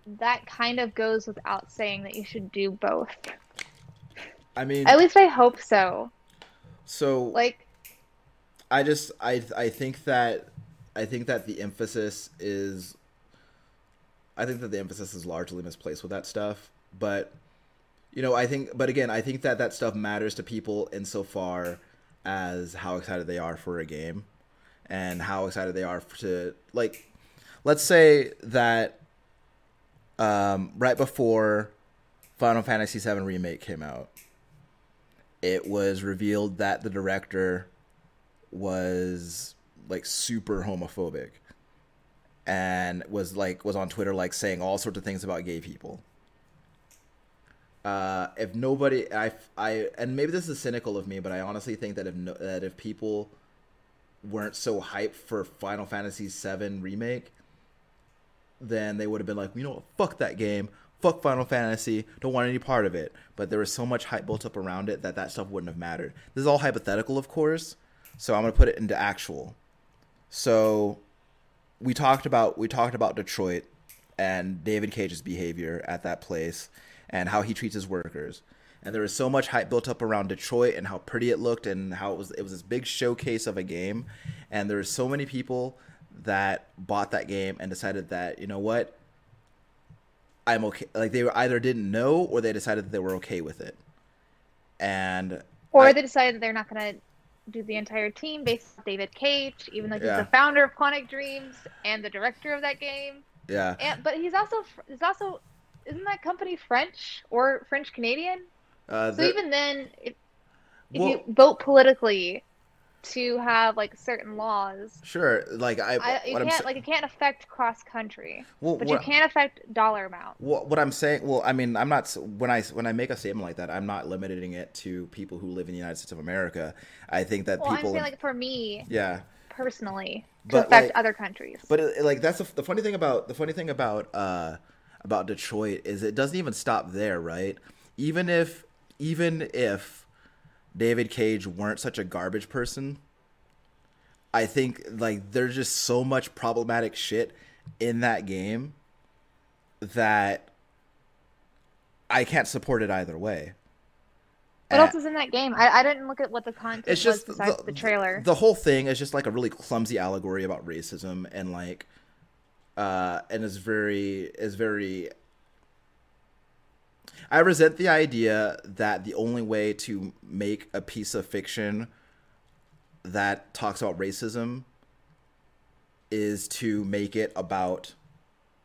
that kind of goes without saying that you should do both. I mean At least I hope so. so Like, I just I I think that I think that the emphasis is I think that the emphasis is largely misplaced with that stuff, but you know, I think but again, I think that that stuff matters to people insofar as how excited they are for a game and how excited they are to like let's say that um, right before Final Fantasy VII remake came out, it was revealed that the director was like super homophobic and was like was on Twitter like saying all sorts of things about gay people. Uh, if nobody, I, I, and maybe this is cynical of me, but I honestly think that if no, that if people weren't so hyped for Final Fantasy VII remake, then they would have been like, you know, what, fuck that game, fuck Final Fantasy, don't want any part of it. But there was so much hype built up around it that that stuff wouldn't have mattered. This is all hypothetical, of course, so I'm gonna put it into actual. So we talked about we talked about Detroit and David Cage's behavior at that place and how he treats his workers. and there was so much hype built up around Detroit and how pretty it looked and how it was it was this big showcase of a game, and there were so many people that bought that game and decided that you know what, I'm okay. Like they either didn't know or they decided that they were okay with it, and or I- they decided that they're not going to do the entire team based on David Cage, even though he's Yeah. the founder of Quantic Dreams and the director of that game. yeah, And but he's also he's also isn't that company French or French Canadian? uh, So the- even then, if, if well, you vote politically to have like certain laws, sure. Like I, I, you what I'm can't sa- like it can't affect cross country, well, but you can't affect dollar amount. What, what I'm saying, well, I mean, I'm not when I when I make a statement like that, I'm not limiting it to people who live in the United States of America. I think that Well, I'm people, saying like for me yeah, personally to But, affect like- other countries. but it, like that's the, the funny thing about the funny thing about uh about Detroit is it doesn't even stop there, right? Even if even if David Cage weren't such a garbage person, I think like there's just so much problematic shit in that game that I can't support it either way. what else is in that game? I, I didn't look at what the content it's was just besides the, the, trailer. The whole thing is just like a really clumsy allegory about racism and like uh and is very is very I resent the idea that the only way to make a piece of fiction that talks about racism is to make it about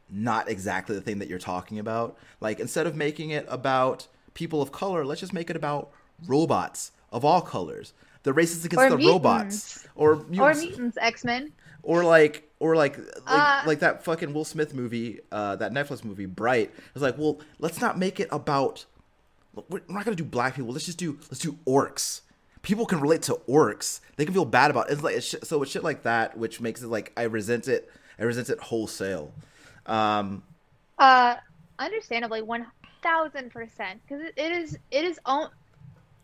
not exactly the thing that you're talking about. Like instead of making it about people of color, let's just make it about robots of all colors. The racist against Or the robots, or or mutants, mutants, X Men. or like, or like, like, Uh, like that fucking Will Smith movie, uh, that Netflix movie, Bright. It's like, well, let's not make it about. We're not gonna do black people. Let's just do let's do orcs. People can relate to orcs. They can feel bad about it. It's like it's so it's shit like that, which makes it like I resent it. I resent it wholesale. Um, Uh, understandably, one thousand percent, because it, it is it is own,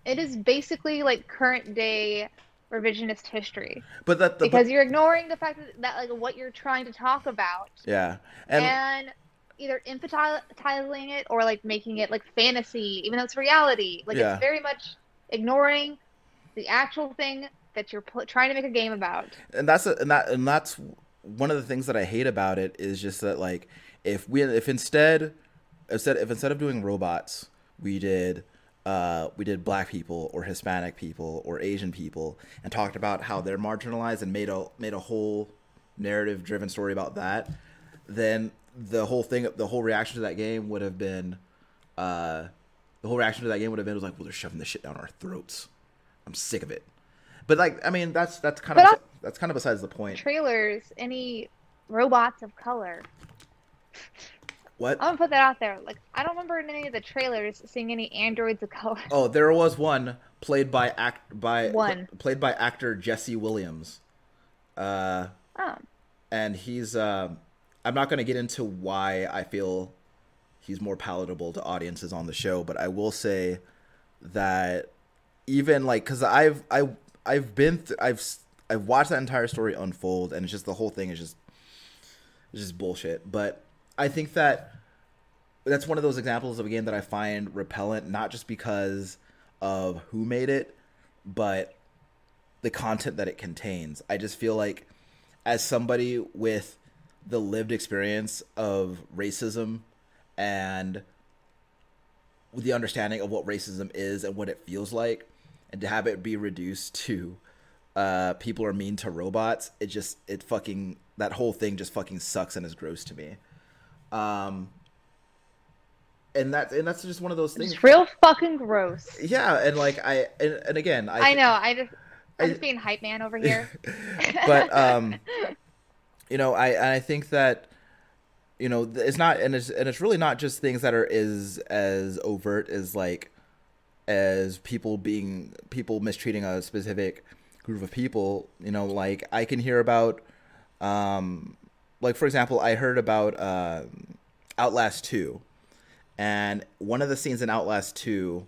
it is basically like current day revisionist history but that the, because but, you're ignoring the fact that, that like what you're trying to talk about yeah, and, and either infantilizing it or like making it like fantasy, even though it's reality. Like Yeah. it's very much ignoring the actual thing that you're pl- trying to make a game about. and that's a, and that and that's one of the things that I hate about it is just that like if we if instead instead if instead of doing robots we did uh we did black people or Hispanic people or Asian people and talked about how they're marginalized and made a made a whole narrative driven story about that then the whole thing the whole reaction to that game would have been uh the whole reaction to that game would have been was like well they're shoving this shit down our throats. I'm sick of it. But like I mean that's that's kind of But that's kind of besides the point. Trailers, any robots of color. What? I'm gonna put that out there. Like I don't remember in any of the trailers seeing any androids of color. Oh, there was one played by act by One. played by actor Jesse Williams. Uh, Oh, and he's uh, I'm not to get into why I feel he's more palatable to audiences on the show, but I will say that even like cuz I've I I've been th- I've I've watched that entire story unfold and it's just the whole thing is just it's just bullshit. But I think that that's one of those examples of a game that I find repellent, not just because of who made it, but the content that it contains. I just feel like, as somebody with the lived experience of racism and the understanding of what racism is and what it feels like, and to have it be reduced to uh, people are mean to robots, it just it fucking that whole thing just fucking sucks and is gross to me. Um, and that's and that's just one of those things. it's real fucking gross. Yeah, and like I and, and again, I, I know. I just I'm I- just being hype man over here. but um, you know, I I think that you know it's not and it's and it's really not just things that are is as overt as like as people being people mistreating a specific group of people. You know, like I can hear about um, like for example, I heard about um, Outlast two, and one of the scenes in Outlast two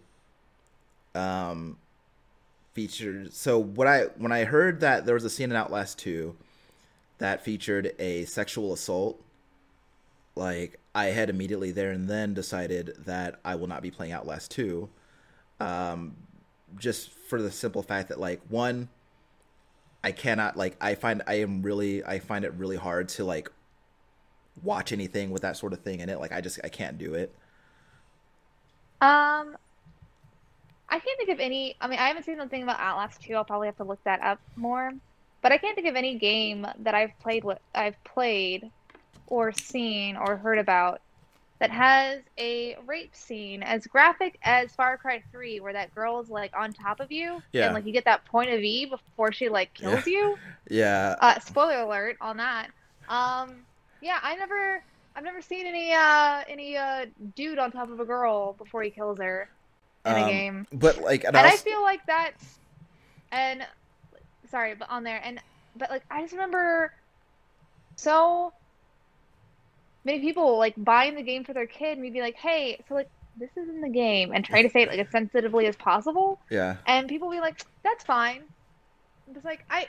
um featured so what i when i heard that there was a scene in outlast 2 that featured a sexual assault like i had immediately there and then decided that i will not be playing outlast 2 um, just for the simple fact that like one, I cannot like I find I am really I find it really hard to like watch anything with that sort of thing in it. Like I just I can't do it. Um, I can't think of any. I mean, I haven't seen anything about Outlast 2. I'll probably have to look that up more. But I can't think of any game that I've played with I've played or seen or heard about that has a rape scene as graphic as Far Cry 3 where that girl is like on top of you Yeah. and like you get that point of E before she like kills you. Yeah. Uh spoiler alert on that. Um yeah, I never I've never seen any uh any uh dude on top of a girl before he kills her in a Um, game. But like and And I also- feel like that's and sorry, but on there and but like I just remember so many people like buying the game for their kid and we'd be like, hey, so like this is in the game and try to say it like as sensitively as possible yeah. and people be like, that's fine. I'm just like I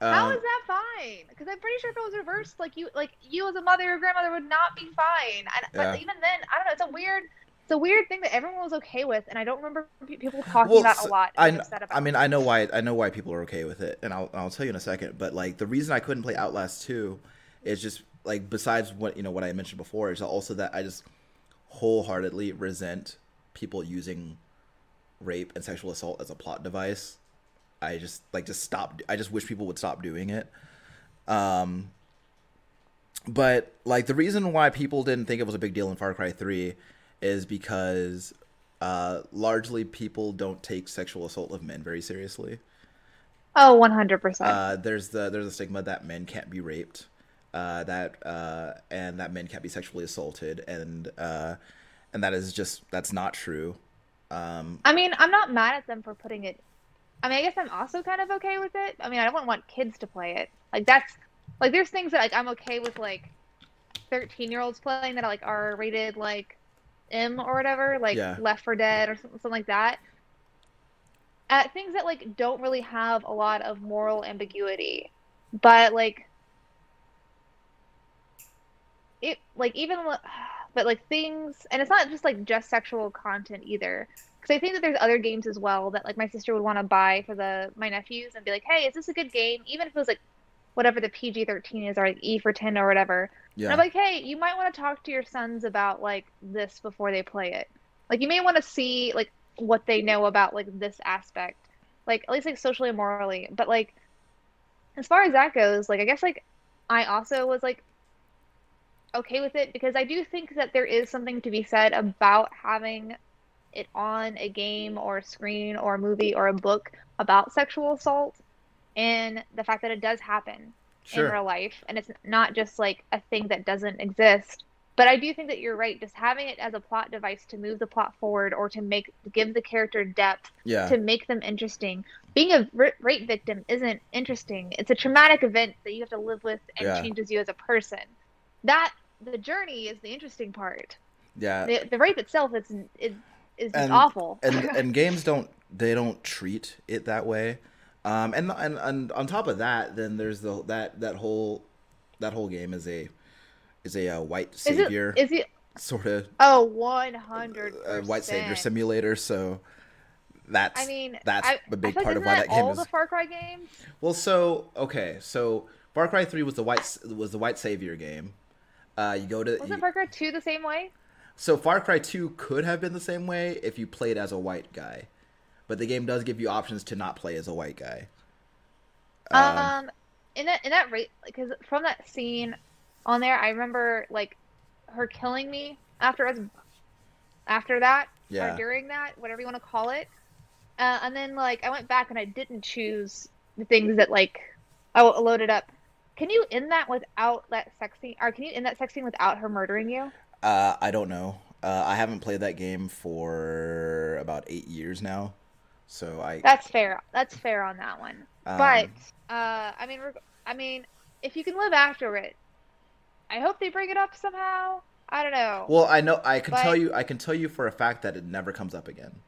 how Um, is that fine? Because I'm pretty sure if it was reversed, like you, like you as a mother or grandmother would not be fine. And, Yeah. But even then, I don't know. It's a weird, it's a weird thing that everyone was okay with, and I don't remember people talking Well, about so- a lot. I, and upset about I mean, I know why. I know why people are okay with it, and I'll I'll tell you in a second. But like the reason I couldn't play Outlast two is just like besides what you know what I mentioned before is also that I just wholeheartedly resent people using rape and sexual assault as a plot device. I just like just stop. I just wish people would stop doing it. Um, but like the reason why people didn't think it was a big deal in Far Cry 3 is because uh, largely people don't take sexual assault of men very seriously. Oh, 100 percent. Uh, there's the there's a stigma that men can't be raped, uh, that uh, and that men can't be sexually assaulted, and uh, and that is just that's not true. Um, I mean, I'm not mad at them for putting it. I mean, I guess I'm also kind of okay with it. I mean, I don't want kids to play it. Like that's like there's things that like I'm okay with like 13 year olds playing that are like are rated like M or whatever, like Yeah. Left 4 Dead or something, something like that. At things that like don't really have a lot of moral ambiguity, but like it like even but like things and it's not just like just sexual content either. Because i think that there's other games as well that like my sister would want to buy for the my nephews and be like hey is this a good game? Even if it was like whatever the pg-13 is or like e for 10 or whatever. And yeah, i'm like hey you might want to talk to your sons about like this before they play it. Like you may want to see like what they know about like this aspect like at least like socially and morally. But like as far as that goes like i guess like i also was like okay with it because I do think that there is something to be said about having it on a game or a screen or a movie or a book about sexual assault and the fact that it does happen in real life and it's not just like a thing that doesn't exist. But I do think that you're right. Just having it as a plot device to move the plot forward or to make give the character depth Yeah, to make them interesting. Being a ra- rape victim isn't interesting. It's a traumatic event that you have to live with and Yeah. changes you as a person. That the journey is the interesting part. yeah. The, the rape itself it's is is And- awful. and and games don't they don't treat it that way um and and, and on top of that then there's the that that whole that whole game is a is a uh, white is savior it is it sort of oh oh one hundred uh, white savior simulator so that's I mean, that's I, a big part of why isn't that game all is the Far Cry games. well so okay so far cry 3 was the white was the white savior game uh you go to Wasn't you- Far Cry two the same way? so Far Cry 2 could have been the same way if you played as a white guy. But the game does give you options to not play as a white guy. Um, in that in that rate, because from that scene on there, I remember like her killing me after us, after that Yeah. or during that, whatever you want to call it. Uh, and then like I went back and I didn't choose the things that like I I loaded up. Can you end that without that sex scene, or can you end that sex scene without her murdering you? Uh, I don't know. Uh, I haven't played that game for about eight years now. So I. That's fair. That's fair on that one. um, But uh, I mean, I mean, if you can live after it, I hope they bring it up somehow. I don't know. Well, I know. I can But- tell you. I can tell you for a fact that it never comes up again.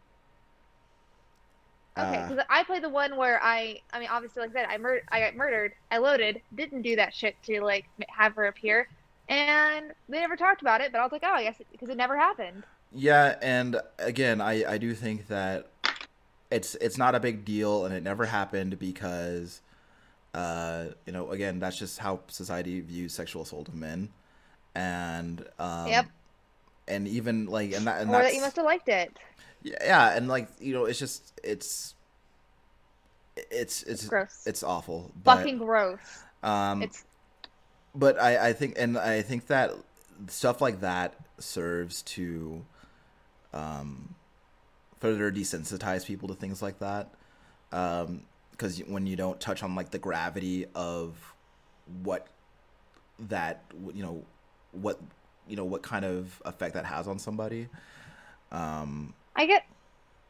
Okay, uh, because I played the one where I, I mean, obviously, like I said, I mur- I got murdered. I loaded, didn't do that shit to like have her appear, and they never talked about it. But I was like, oh, I guess because it never happened. Yeah, and again, I I do think that it's it's not a big deal, and it never happened because, uh, you know, again, that's just how society views sexual assault of men, and um, Yep. and even like and that and or that you must have liked it. Yeah, and like you know, it's just it's it's it's Gross. it's awful, but Fucking gross. um, It's but I, I think and I think that stuff like that serves to um, further desensitize people to things like that Um, because when you don't touch on like the gravity of what that you know what you know what kind of effect that has on somebody um I get.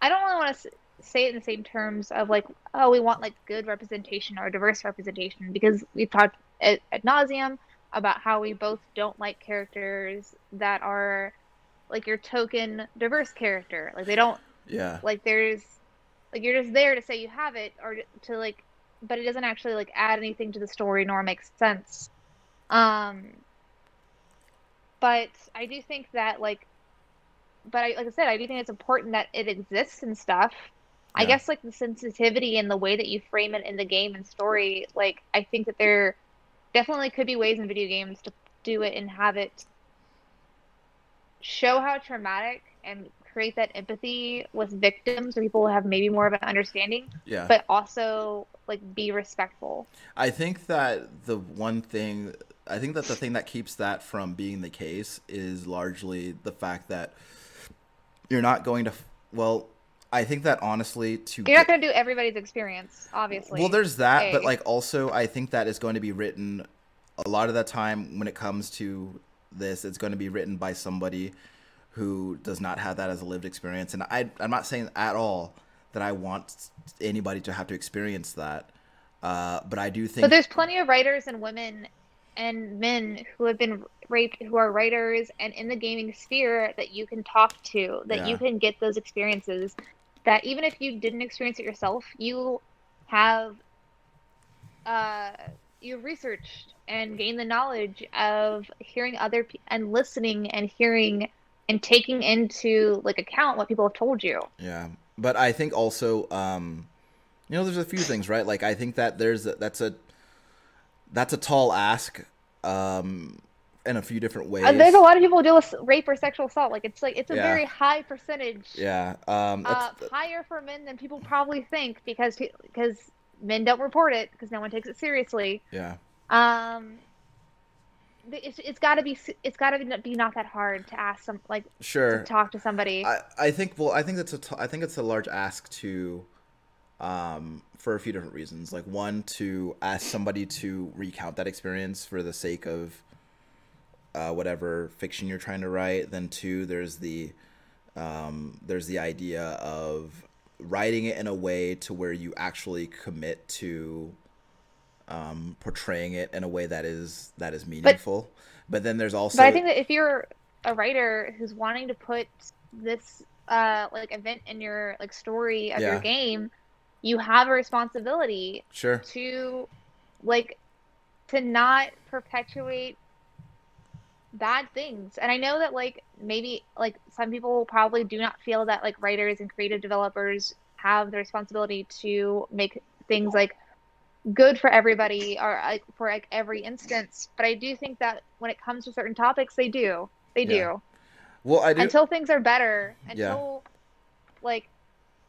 I don't really want to say it in the same terms of like, oh, we want like good representation or diverse representation because we've talked at, at nauseum about how we both don't like characters that are like your token diverse character. Like they don't yeah like there's like you're just there to say you have it or to like, but it doesn't actually like add anything to the story nor make sense. Um, but I do think that like but I, like I said, I do think it's important that it exists and stuff. I guess like the sensitivity and the way that you frame it in the game and story, like I think that there definitely could be ways in video games to do it and have it show how traumatic and create that empathy with victims so people have maybe more of an understanding, yeah but also like be respectful. I think that the one thing, I think that the thing that keeps that from being the case is largely the fact that you're not going to. Well, I think that honestly, to You're not going to do everybody's experience, obviously. well, there's that, but like also, I think that is going to be written a lot of the time when it comes to this. It's going to be written by somebody who does not have that as a lived experience, and I, I'm not saying at all that I want anybody to have to experience that. Uh, but I do think But there's plenty of writers and women and men who have been raped who are writers and in the gaming sphere that you can talk to, that Yeah. you can get those experiences. That even if you didn't experience it yourself, you have uh, you've researched and gained the knowledge of hearing other pe- and listening and hearing and taking into like account what people have told you. Yeah, but I think also, um, you know, there's a few things, right? Like I think that there's a, that's a that's a tall ask, um, in a few different ways. Uh, there's a lot of people who deal with rape or sexual assault. Like it's like it's a Yeah. very high percentage. Yeah, um, uh, higher for men than people probably think because because men don't report it because no one takes it seriously. yeah, Um, it's, it's got to be it's got to be not that hard to ask some like sure. to talk to somebody. I, I think well I think that's a t- I think it's a large ask to um for a few different reasons. Like one to ask somebody to recount that experience for the sake of uh, whatever fiction you're trying to write. Then two there's the um there's the idea of writing it in a way to where you actually commit to um portraying it in a way that is that is meaningful. But, then there's also but I think that if you're a writer who's wanting to put this uh like event in your like story of Yeah. your game, you have a responsibility sure. to like to not perpetuate bad things. And i know that like maybe like some people probably do not feel that like writers and creative developers have the responsibility to make things like good for everybody or like for like every instance. But i do think that when it comes to certain topics they do. They do. Well I do until things are better. Yeah. until like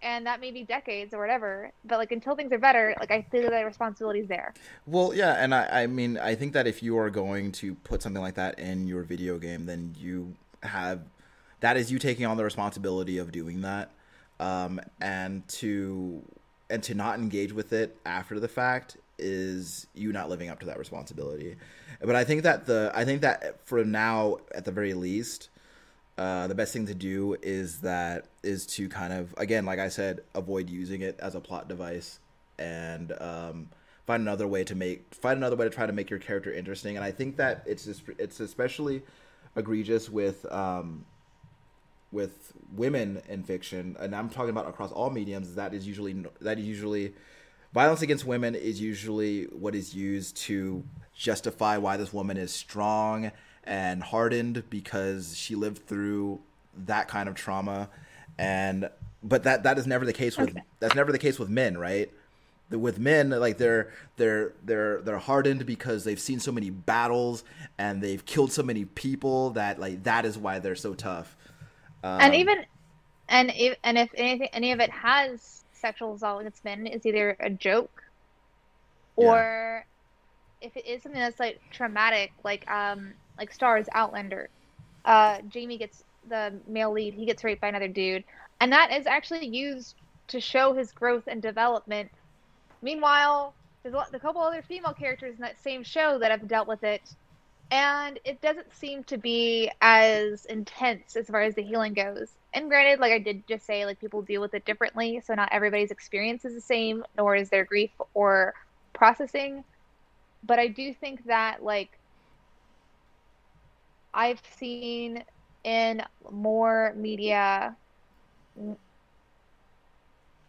and that may be decades or whatever but like until things are better like i feel that responsibility is there Well, yeah, and I, I mean, I think that if you are going to put something like that in your video game, then you have that is you taking on the responsibility of doing that, um, and to and to not engage with it after the fact is you not living up to that responsibility. But I think that the I think that for now, at the very least, uh, the best thing to do is that is to kind of again, like I said, avoid using it as a plot device and um, find another way to make find another way to try to make your character interesting. And I think that it's just it's especially egregious with um, with women in fiction, and I'm talking about across all mediums. That is usually that is usually violence against women is usually what is used to justify why this woman is strong and hardened because she lived through that kind of trauma, and but that that is never the case with Okay. that's never the case with men, right? With men, like they're they're they're they're hardened because they've seen so many battles and they've killed so many people that like that is why they're so tough. Um, and even and if and if anything any of it has sexual assault against men is either a joke Yeah. or if it is something that's like traumatic like um like Starz outlander. Uh jamie gets the male lead. He gets raped by another dude. And that is actually used to show his growth and development. Meanwhile there's a, couple other female characters in that same show that have dealt with it. And it doesn't seem to be as intense as far as the healing goes. And granted, like I did just say, like people deal with it differently, so not everybody's experience is the same, nor is their grief or processing. But I do think that like I've seen in more media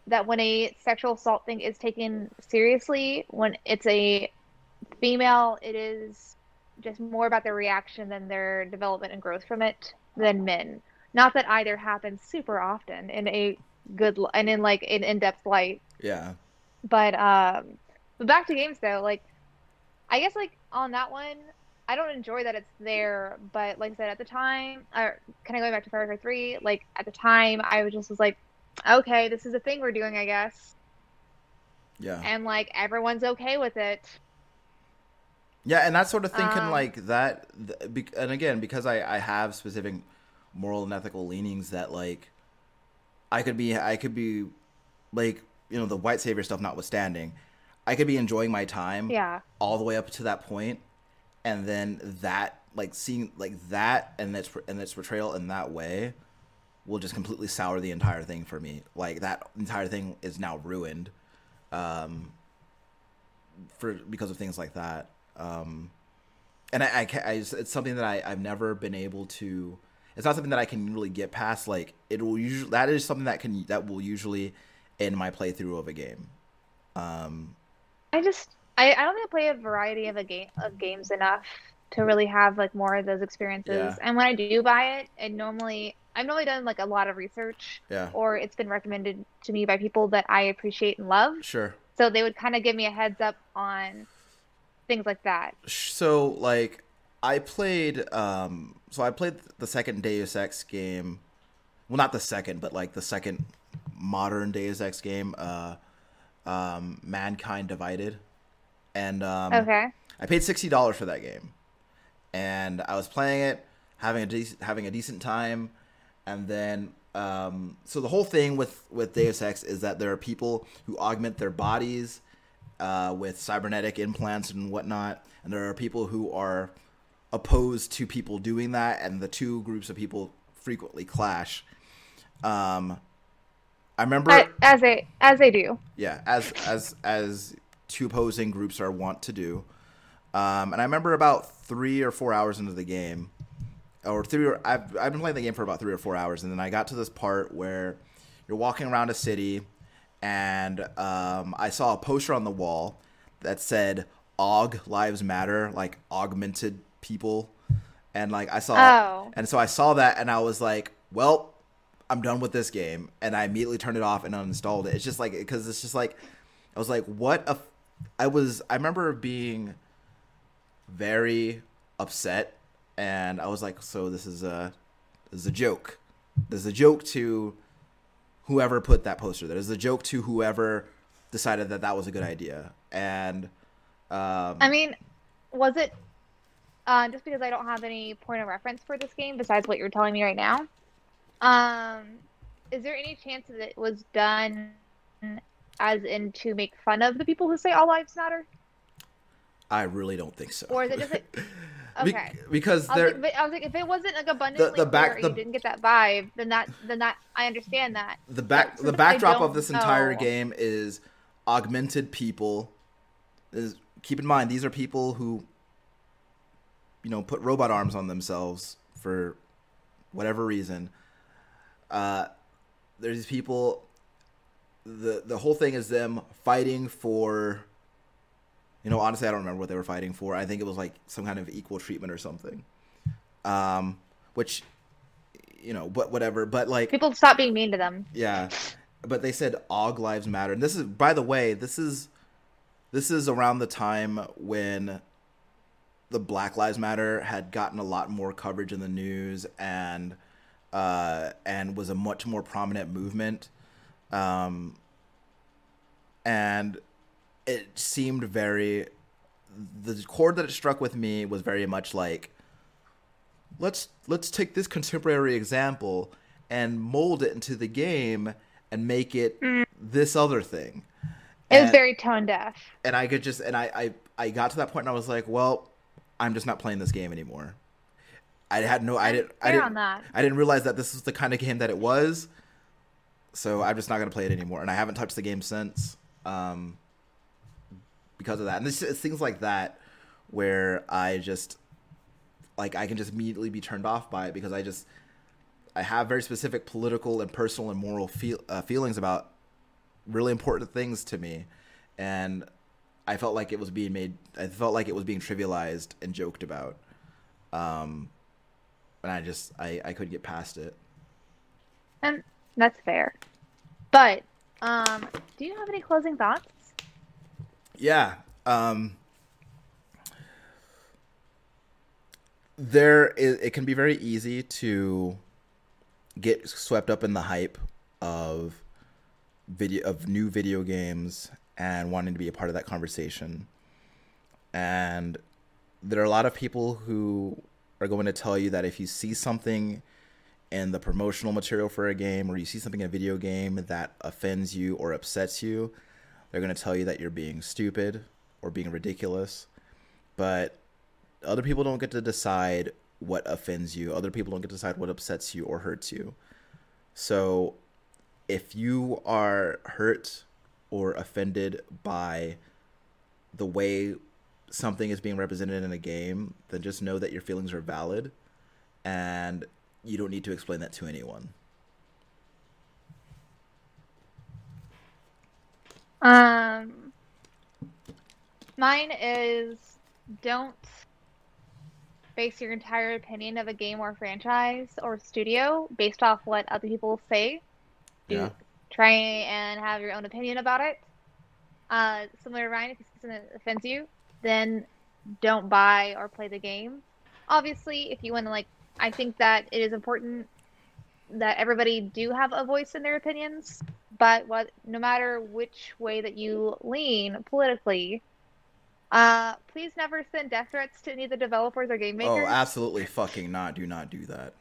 that when a sexual assault thing is taken seriously, when it's a female, it is just more about their reaction than their development and growth from it than men. Not that either happens super often in a good and in like an in-depth light, yeah, but um, but back to games though, like I guess like on that one, I don't enjoy that it's there, but like I said at the time, or kind of going back to Cry 3, like at the time I was just was like, okay, this is a thing we're doing, I guess, yeah. and like everyone's okay with it. Yeah, and that sort of thinking Um, like that, and again, because I I have specific moral and ethical leanings that like I could be I could be like you know the white savior stuff notwithstanding, I could be enjoying my time Yeah. all the way up to that point, and then that like seeing like that and its and its portrayal in that way will just completely sour the entire thing for me. Like that entire thing is now ruined, um, for because of things like that. Um, and I, I, I just, it's something that I, I've never been able to. It's not something that I can really get past. Like it will usually that is something that can that will usually end my playthrough of a game. Um, I just I, I don't think I play a variety of a game of games enough to really have like more of those experiences. Yeah. And when I do buy it, it normally I've normally done like a lot of research yeah, or it's been recommended to me by people that I appreciate and love. sure. So they would kind of give me a heads up on things like that. so like I played um so I played the second Deus Ex game. Well, not the second, but like the second modern Deus Ex game, uh um Mankind Divided. And um Okay. I paid $60 for that game. And I was playing it, having a decent having a decent time, and then um so the whole thing with with Deus Ex is that there are people who augment their bodies uh, with cybernetic implants and whatnot, and there are people who are opposed to people doing that, and the two groups of people frequently clash. Um, I remember, As they as they do. yeah, as as as two opposing groups are want to do. Um, and I remember about three or four hours into the game, or three. Or, I've I've been playing the game for about three or four hours, and then I got to this part where you're walking around a city, and um, I saw a poster on the wall that said "Aug Lives Matter," like augmented people, and like I saw, Oh. and so I saw that, and I was like, well. I'm done with this game, and I immediately turned it off and uninstalled it. It's just like because it's just like I was like, what a. I was. I remember being very upset, and I was like, so this is a this is a joke. This is a joke to whoever put that poster there. This is a joke to whoever decided that that was a good idea. And um, I mean, was it uh, just because I don't have any point of reference for this game besides what you're telling me right now? Um, is there any chance that it was done as in to make fun of the people who say all lives matter, I really don't think so. or is it just like Be- okay? because I was, like, I was like, if it wasn't like abundantly the back- clear, the- you didn't get that vibe, then that then that I understand that. the back the backdrop of this entire know- game is augmented people is keep in mind these are people who you know put robot arms on themselves for whatever reason uh there's these people the the whole thing is them fighting for you know honestly i don't remember what they were fighting for i think it was like some kind of equal treatment or something um which you know, but whatever. But like, People stop being mean to them. yeah, but they said Aug lives matter, and this is, by the way, this is this is around the time when the Black Lives Matter had gotten a lot more coverage in the news and uh, and was a much more prominent movement. Um, and it seemed very the chord that it struck with me was very much like let's let's take this contemporary example and mold it into the game and make it this other thing. It was very tone deaf. and I could just and I, I I got to that point and I was like, well, I'm just not playing this game anymore. I had no I didn't I didn't. I didn't realize that this was the kind of game that it was. So I'm just not gonna play it anymore, and I haven't touched the game since. Um, because of that, and it's, it's things like that where I just like I can just immediately be turned off by it because I just I have very specific political and personal and moral feel, uh, feelings about really important things to me, and I felt like it was being made. I felt like it was being trivialized and joked about, um, and I just I I couldn't get past it. And that's fair. But um, do you have any closing thoughts? Yeah. Um, there is, it can be very easy to get swept up in the hype of video of new video games and wanting to be a part of that conversation. And there are a lot of people who are going to tell you that if you see something in the promotional material for a game or you see something in a video game that offends you or upsets you, they're going to tell you that you're being stupid or being ridiculous. But other people don't get to decide what offends you. Other people don't get to decide what upsets you or hurts you. So if you are hurt or offended by the way something is being represented in a game, then just know that your feelings are valid and you don't need to explain that to anyone. Um, mine is don't base your entire opinion of a game or franchise or studio based off what other people say. Do Yeah. try and have your own opinion about it. Uh, similar to Ryan, if something offends you, then don't buy or play the game. Obviously, if you want to like, I think that it is important that everybody do have a voice in their opinions. But what, no matter which way that you lean politically, uh, please never send death threats to any of the developers or game makers. Oh, absolutely fucking not. Do not do that.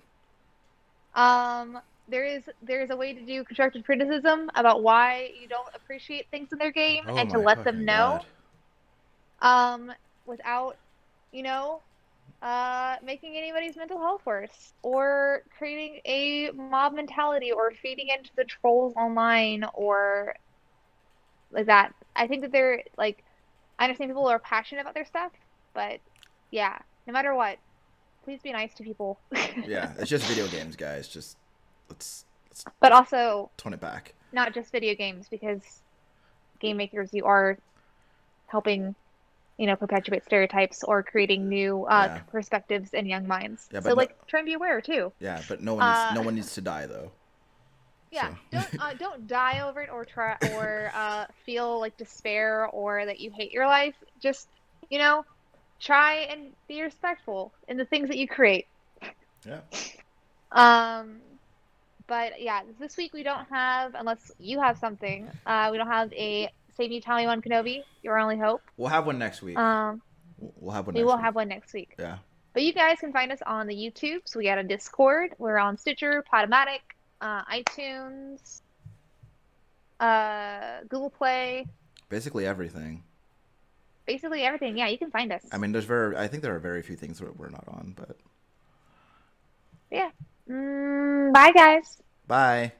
Um, there is there is a way to do constructive criticism about why you don't appreciate things in their game Oh and to let them know. God. um, without, you know, uh, making anybody's mental health worse or creating a mob mentality or feeding into the trolls online or like that. I think that they're like, I understand people are passionate about their stuff, but yeah, no matter what, please be nice to people. Yeah, it's just video games, guys. Just let's let's but also tone it back. not just video games because game makers you are helping you know perpetuate stereotypes or creating new uh, Yeah. perspectives in young minds Yeah, but so no- like try and be aware too Yeah, but no one needs, Uh, no one needs to die though. yeah So- don't uh, don't die over it or try or uh, feel like despair or that you hate your life just you know try and be respectful in the things that you create Yeah. Um, but yeah, this week we don't have, unless you have something, uh, we don't have a Save Me Obi-Wan Kenobi, Your Only Hope. We'll have one next week. Um, we'll have one. we will week. have one next week. Yeah. But you guys can find us on the YouTube. So we got a Discord. We're on Stitcher, Podomatic, uh, iTunes, uh, Google Play, Basically everything. basically everything. Yeah, you can find us. I mean, there's very. I think there are very few things that we're not on, but yeah. Mm, bye, guys. bye.